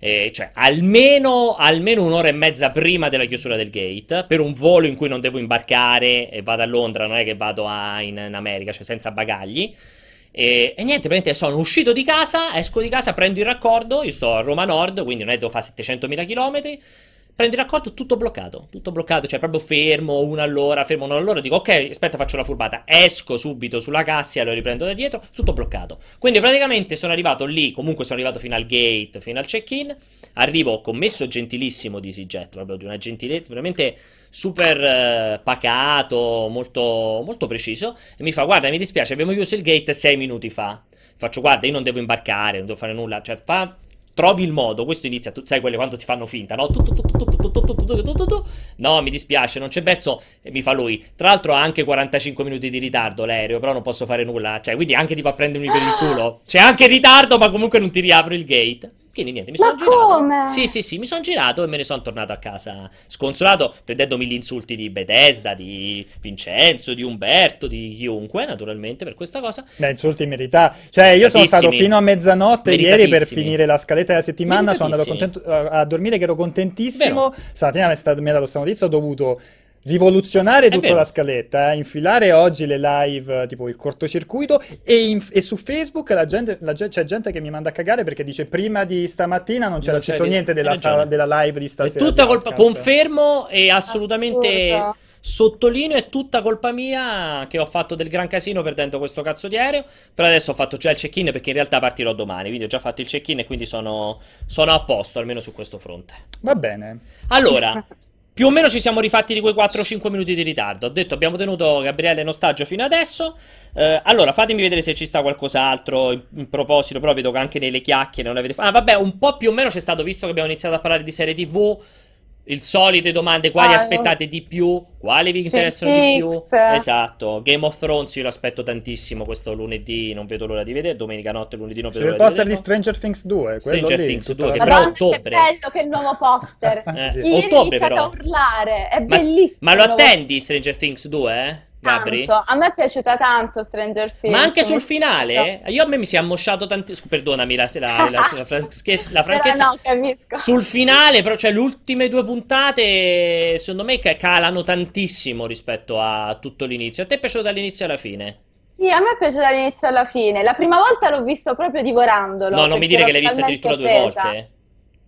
Eh, cioè, almeno, almeno un'ora e mezza prima della chiusura del gate. Per un volo in cui non devo imbarcare e vado a Londra, non è che vado a- in, in America, cioè senza bagagli. E, e niente, praticamente sono uscito di casa, esco di casa, prendo il raccordo. Io sto a Roma Nord, quindi non è devo fare 700.000 km. Prendo il raccordo, tutto bloccato, tutto bloccato, cioè proprio fermo, una all'ora, fermo una all'ora, dico ok, aspetta faccio la furbata, esco subito sulla cassia, lo riprendo da dietro, tutto bloccato. Quindi praticamente sono arrivato lì, comunque sono arrivato fino al gate, fino al check-in, arrivo commesso gentilissimo di EasyJet, proprio di una gentilezza, veramente super eh, pacato, molto, molto preciso, e mi fa guarda mi dispiace, abbiamo chiuso il gate sei minuti fa. Faccio guarda io non devo imbarcare, non devo fare nulla, cioè fa trovi il modo, questo inizia, tu, sai quelle quando ti fanno finta, no? No, mi dispiace, non c'è verso, mi fa lui. Tra l'altro ha anche 45 minuti di ritardo l'aereo, però non posso fare nulla, cioè, quindi anche ti va a prendermi per il culo. C'è anche ritardo, ma comunque non ti riapro il gate. Quindi niente, mi sono girato. Sì, sì, sì, mi sono girato e me ne sono tornato a casa sconsolato, prendendomi gli insulti di Bethesda, di Vincenzo, di Umberto, di chiunque, naturalmente, per questa cosa. Beh, insulti merità. Cioè, io sono stato fino a mezzanotte ieri per finire la scaletta della settimana. Sono andato contento- a a dormire che ero contentissimo. Stamattina mi è, stata, mi è dato questa notizia, ho dovuto rivoluzionare tutta la scaletta, eh, infilare oggi le live, eh, tipo il cortocircuito, e, in- e su Facebook la gente, la c'è gente che mi manda a cagare perché dice prima di stamattina non c'era scritto niente hai della, sala- della live di È stasera. tutta di colpa, confermo e assolutamente Assurdo. sottolineo, è tutta colpa mia che ho fatto del gran casino perdendo questo cazzo di aereo, però adesso ho fatto già il check-in perché in realtà partirò domani, quindi ho già fatto il check-in e quindi sono, sono a posto almeno su questo fronte. Va bene. Allora, più o meno ci siamo rifatti di quei 4-5 minuti di ritardo. Ho detto, abbiamo tenuto Gabriele in ostaggio fino adesso. Eh, allora, fatemi vedere se ci sta qualcos'altro in, in proposito, però vedo che anche nelle chiacchiere non avete fatto. Ah, vabbè, un po' più o meno c'è stato, visto che abbiamo iniziato a parlare di serie TV. Il solite domande, quali Ah, aspettate di più? Quali vi interessano di più? Esatto, Game of Thrones io lo aspetto tantissimo questo lunedì, non vedo l'ora di vedere, domenica notte, lunedì non vedo il l'ora di poster di. Stranger Things 2, quello Stranger lì, Things tutta 2, la- che però Madonna, ottobre. che bello che il nuovo poster. Eh, sì. Ieri ottobre però. a urlare, è Ma, bellissimo. ma lo il attendi Stranger Things 2, eh? Gabri? Tanto. A me è piaciuta tanto Stranger Things. Ma anche sul finale? Io a me mi si è ammosciato tantissimo. Perdonami la, la, la, la franche- la franchezza. Però no, capisco. Sul finale, però, cioè, le ultime due puntate, secondo me, ca- calano tantissimo rispetto a tutto l'inizio. A te è piaciuto dall'inizio alla fine? Sì, a me è piaciuto dall'inizio alla fine. La prima volta l'ho visto proprio divorandolo. No, non mi dire che l'hai talmente addirittura due offesa. volte.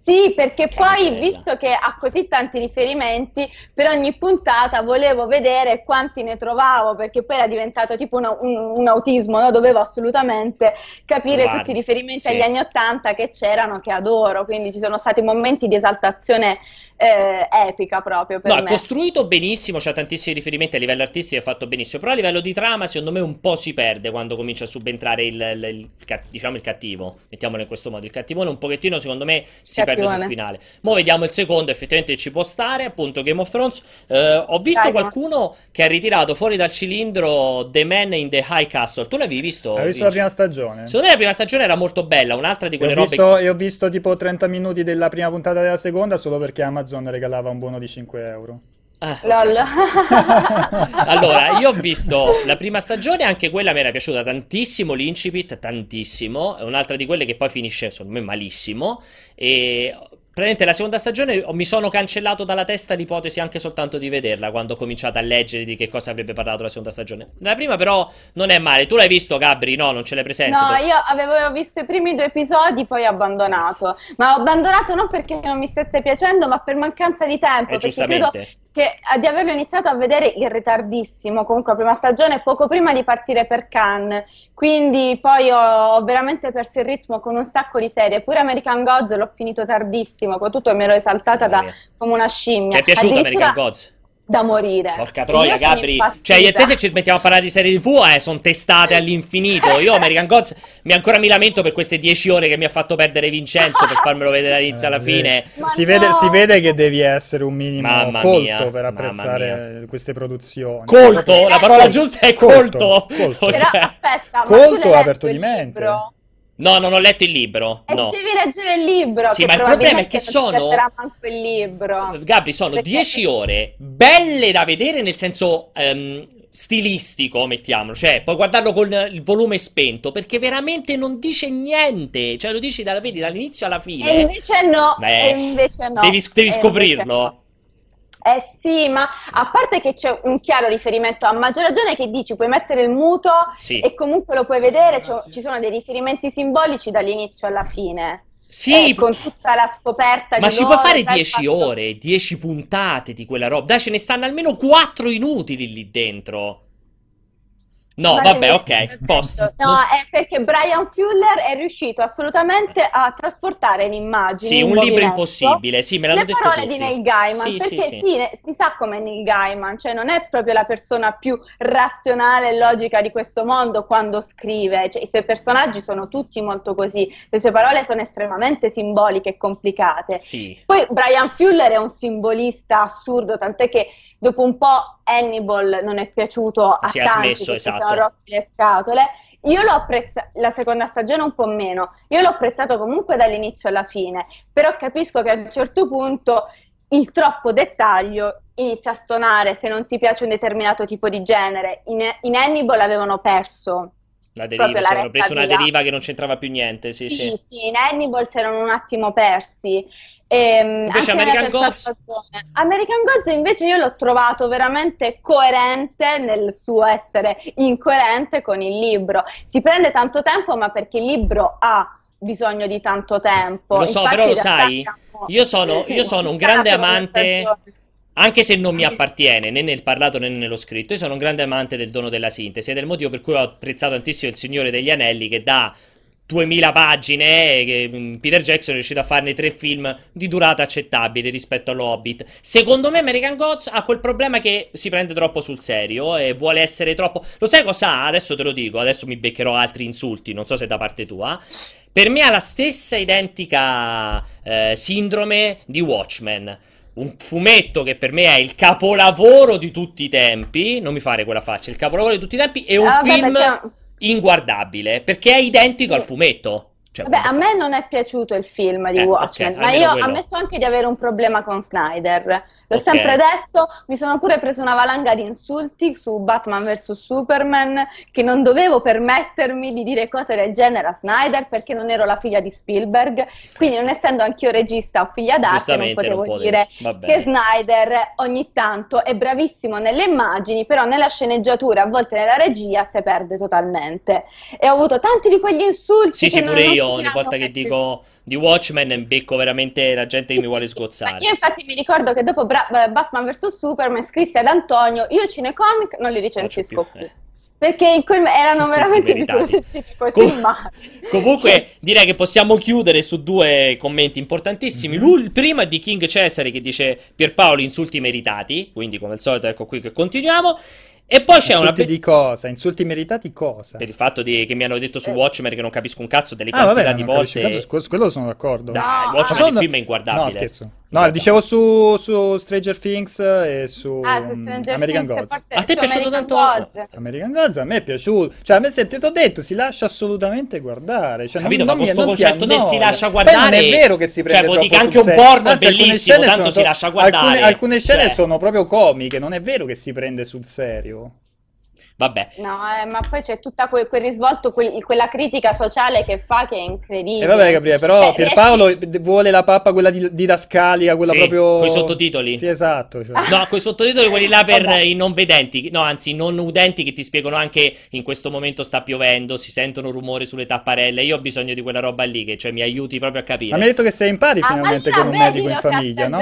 Sì, perché Che poi, visto che ha così tanti riferimenti, per ogni puntata volevo vedere quanti ne trovavo, perché poi era diventato tipo una- un, un autismo, no? Dovevo assolutamente capire Guarda, tutti i riferimenti sì. agli anni Ottanta che c'erano, che adoro, quindi ci sono stati momenti di esaltazione eh, epica proprio per No, è me. costruito benissimo, c'ha tantissimi riferimenti a livello artistico, è fatto benissimo, però a livello di trama secondo me un po' si perde quando comincia a subentrare il, il- il ca- diciamo il cattivo, mettiamolo in questo modo, il cattivone un pochettino secondo me si perde sul Cattivone. finale. Mo' vediamo il secondo, effettivamente ci può stare, appunto Game of Thrones. Eh, ho visto Dai, qualcuno che ha ritirato fuori dal cilindro The Man in the High Castle, tu l'avevi visto? Hai visto la prima stagione? Secondo me la prima stagione era molto bella, un'altra di E quelle ho, robe... visto, e ho visto tipo 30 minuti della prima puntata della seconda solo perché Amazon regalava un buono di 5 euro. Ah. Lol. Allora, io ho visto la prima stagione, anche quella mi era piaciuta tantissimo, l'incipit, tantissimo, è un'altra di quelle che poi finisce, secondo me, malissimo, e praticamente la seconda stagione mi sono cancellato dalla testa l'ipotesi anche soltanto di vederla, quando ho cominciato a leggere di che cosa avrebbe parlato la seconda stagione. La prima però non è male, tu l'hai visto Gabri? No, non ce l'hai presente? No, io avevo visto i primi due episodi, poi ho abbandonato. Ma ho abbandonato non perché non mi stesse piacendo, ma per mancanza di tempo. Eh, perché credo giustamente. Che eh, di averlo iniziato a vedere in ritardissimo, comunque la prima stagione, poco prima di partire per Cannes. Quindi poi ho, ho veramente perso il ritmo con un sacco di serie. Pure American Gods l'ho finito tardissimo, con tutto mi ero esaltata da, come una scimmia. Ti è piaciuto American Gods? Da morire. Porca troia, Gabri. Cioè, io e te se ci mettiamo a parlare di serie TV, eh, sono testate all'infinito. Io, American Gods, mi ancora mi lamento per queste 10 ore che mi ha fatto perdere Vincenzo per farmelo vedere dall'inizio alla Eh, fine. Si, no! vede, si vede che devi essere un minimo Mamma colto mia, per apprezzare queste produzioni. Colto, la parola Eh, giusta è colto, colto. colto. Ok. Però aspetta, Colto, aperto di mente. libro? No, non ho letto il libro. E No. devi leggere il libro. Sì, ma il problema è che non sono- piacerà manco il libro. Gabri, sono Perché- 10 ore belle da vedere nel senso ehm, stilistico, mettiamolo. Cioè, puoi guardarlo con il volume spento perché veramente non dice niente. Cioè, lo dici dalla, vedi dall'inizio alla fine. E invece no, Beh, e invece no. Devi, devi scoprirlo. no. Eh sì, ma a parte che c'è un chiaro riferimento, a maggior ragione che dici puoi mettere il muto Sì. e comunque lo puoi vedere, c'ho- ci sono dei riferimenti simbolici dall'inizio alla fine. Sì, Eh, con tutta la scoperta ma di ci loro, puoi fare sai, 10 il fatto- ore, 10 puntate di quella roba. Dai, ce ne stanno almeno 4 inutili lì dentro. No, Ma vabbè, ok, posto. No, è perché Brian Fuller è riuscito assolutamente a trasportare in immagini Sì, in un libro impossibile, sì, me l'hanno le detto parole tutti. di Neil Gaiman, Sì, perché sì. sì, si sa com'è Neil Gaiman, cioè non è proprio la persona più razionale e logica di questo mondo quando scrive, cioè, i suoi personaggi sono tutti molto così, le sue parole sono estremamente simboliche e complicate. Sì. Poi Brian Fuller è un simbolista assurdo, tant'è che dopo un po' Hannibal non è piaciuto a Si è tanti smesso, che si esatto. sono rotti le scatole. Io l'ho apprezzato, la seconda stagione un po' meno, io l'ho apprezzato comunque dall'inizio alla fine, però capisco che a un certo punto il troppo dettaglio inizia a stonare se non ti piace un determinato tipo di genere. In, in Hannibal avevano perso. La deriva, si erano preso una deriva che non c'entrava più niente, sì, sì. Sì, sì, in Hannibal si erano un attimo persi. Ehm, Invece American Gods? American Gods invece io l'ho trovato veramente coerente nel suo essere incoerente con il libro. Si prende tanto tempo, ma perché il libro ha bisogno di tanto tempo. Lo so, Infatti, però lo sai, io sono- io sono un grande amante-. Anche se non mi appartiene né nel parlato né nello scritto, io sono un grande amante del dono della sintesi ed è il motivo per cui ho apprezzato tantissimo Il Signore degli Anelli che da 2000 pagine eh, mm, Peter Jackson è riuscito a farne tre film di durata accettabile rispetto all'Hobbit. Secondo me American Gods ha quel problema che si prende troppo sul serio e vuole essere troppo... Lo sai cosa ha? Adesso te lo dico, adesso mi beccherò altri insulti, non so se da parte tua. Per me ha la stessa identica eh, sindrome di Watchmen. un fumetto che per me è il capolavoro di tutti i tempi. Non mi fare quella faccia, il capolavoro di tutti i tempi. E un Ah, vabbè, film perché- inguardabile perché è identico al Sì. fumetto. Cioè, Vabbè, a me non è piaciuto il film di Eh, Watchmen, ok, ma io quello. ammetto anche di avere un problema con Snyder. L'ho Ok. sempre detto, mi sono pure preso una valanga di insulti su Batman vs Superman, che non dovevo permettermi di dire cose del genere a Snyder perché non ero la figlia di Spielberg, quindi non essendo anch'io regista o figlia d'arte non potevo non dire che Snyder ogni tanto è bravissimo nelle immagini, però nella sceneggiatura, a volte nella regia, si perde totalmente. E ho avuto tanti di quegli insulti. Sì, sì, pure io ogni volta che dico di Watchmen becco veramente la gente che Sì, mi vuole sì, sì. sgozzare. Ma Io infatti mi ricordo che dopo Bra- eh, Batman vs Superman scrissi ad Antonio, io cinecomic non li recensisco Faccio più, eh. Perché in quel- erano Insulti veramente mi sono sentiti così Com- male. Comunque direi che possiamo chiudere su due commenti importantissimi. Mhm. L'ul- Il primo è di King Cesare che dice Pierpaolo insulti meritati, quindi come al solito ecco qui che continuiamo. E poi c'è una... Insulti di cosa? Insulti meritati cosa? Per il fatto di- che mi hanno detto su Eh. Watchmen che non capisco un cazzo delle Ah, quantità vabbè, di volte... un cazzo, su quello sono d'accordo. Dai, Watchmen sono- il film è inguardabile. No, scherzo. No, dicevo su, su Stranger Things e su Ah, su mm, American Things, Gods. A te è piaciuto American tanto? Gods. American Gods a me è piaciuto. Cioè, a me se ti ho detto, si lascia assolutamente guardare. Cioè, Capito, non, ma questo concetto del si lascia guardare- non è vero che si cioè, prende vuol dire troppo anche un porno è Anzi, bellissimo, tanto sono si lascia guardare. Alcune, alcune scene Cioè. sono proprio comiche, non è vero che si prende sul serio. Vabbè. No, eh, ma poi c'è tutta quel, quel risvolto, quel- quella critica sociale che fa che è incredibile. E vabbè, Gabriele, però Cioè, Pierpaolo riesci- vuole la pappa, quella di, didascalica, quella Sì, proprio... coi sottotitoli. Sì, esatto. cioè. No, quei sottotitoli quelli là per Vabbè. i non vedenti, no, anzi, i non udenti che ti spiegano anche in questo momento sta piovendo, si sentono rumori sulle tapparelle. Io ho bisogno di quella roba lì che cioè mi aiuti proprio a capire. Ma mi hai detto che sei in pari Ah, finalmente con un medico in famiglia, no?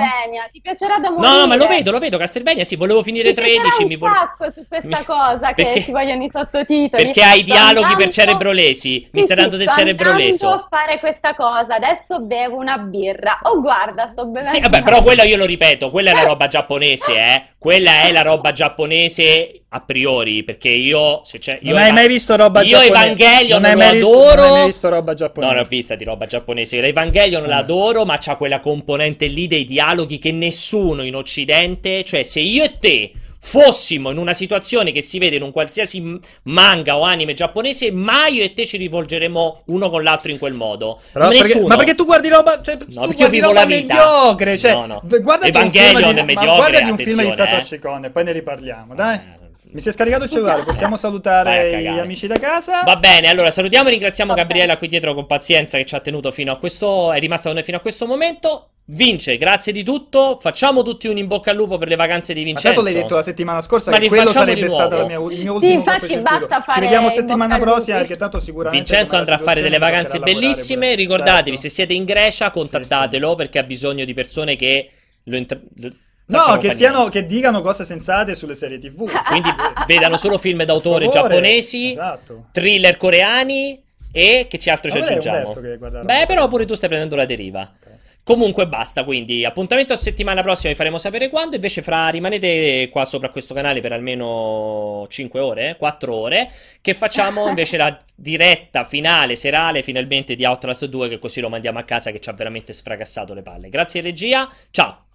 Ti piacerà da morire. No, no, ma lo vedo, lo vedo, Castelvania, sì, volevo finire Ti piacerà 13, un mi volevo... sacco su questa mi- cosa che perché- ci vogliono i sottotitoli. Perché hai dialoghi per andando- cerebrolesi, mi Sì, stai sì, dando del sto cerebro andando leso. a fare questa cosa, adesso bevo una birra. Oh, guarda, sto bevendo. Sì, vabbè, però quello io lo ripeto, quella è la roba giapponese, eh. Quella è la roba giapponese a priori, perché io se c'è io Non hai mai visto roba io giapponese? Evangelion non hai lo mai visto- adoro. Non hai mai visto roba No, giapponese? ne ho vista di roba giapponese. L'Evangelion Eh. l'adoro, ma c'ha quella componente lì dei dialoghi che nessuno in Occidente, cioè se io e te fossimo in una situazione che si vede in un qualsiasi manga o anime giapponese, mai io e te ci rivolgeremo uno con l'altro in quel modo. Però perché- Nessuno. ma perché tu guardi roba, cioè, tu perché io guardi roba mediocre, cioè, No, no. guardati un Evangelion film è di, mediocre, guardati un film di attenzione, Satoshi eh. Kon e poi ne riparliamo, dai. Eh, Mi si è scaricato il cellulare, possiamo salutare gli amici da casa? Va bene, allora salutiamo e ringraziamo Va bene. qui dietro con pazienza che ci ha tenuto fino a questo, è rimasta con noi fino a questo momento. Vince, grazie di tutto. Facciamo tutti un in bocca al lupo per le vacanze di Ma Vincenzo. tanto l'hai detto la settimana scorsa Ma che quello sarebbe di stato mia, il mio Sì, ultimo infatti cortocircuito. basta Ci fare vediamo in settimana prossima perché tanto sicuramente Vincenzo andrà a fare delle vacanze bellissime. Ricordatevi, Certo. se siete in Grecia, contattatelo perché ha bisogno di persone che lo lo- No, che, siano, che dicano cose sensate sulle serie tv. Quindi vedano solo film d'autore giapponesi, Esatto. thriller coreani e che ci altro ci Ma aggiungiamo? Beh, però pure tu stai prendendo la deriva. Comunque basta, quindi appuntamento a settimana prossima, vi faremo sapere quando, invece fra rimanete qua sopra questo canale per almeno 5 ore, 4 ore, che facciamo invece la diretta finale serale finalmente di Outlast 2, che così lo mandiamo a casa che ci ha veramente sfracassato le palle. Grazie regia, ciao!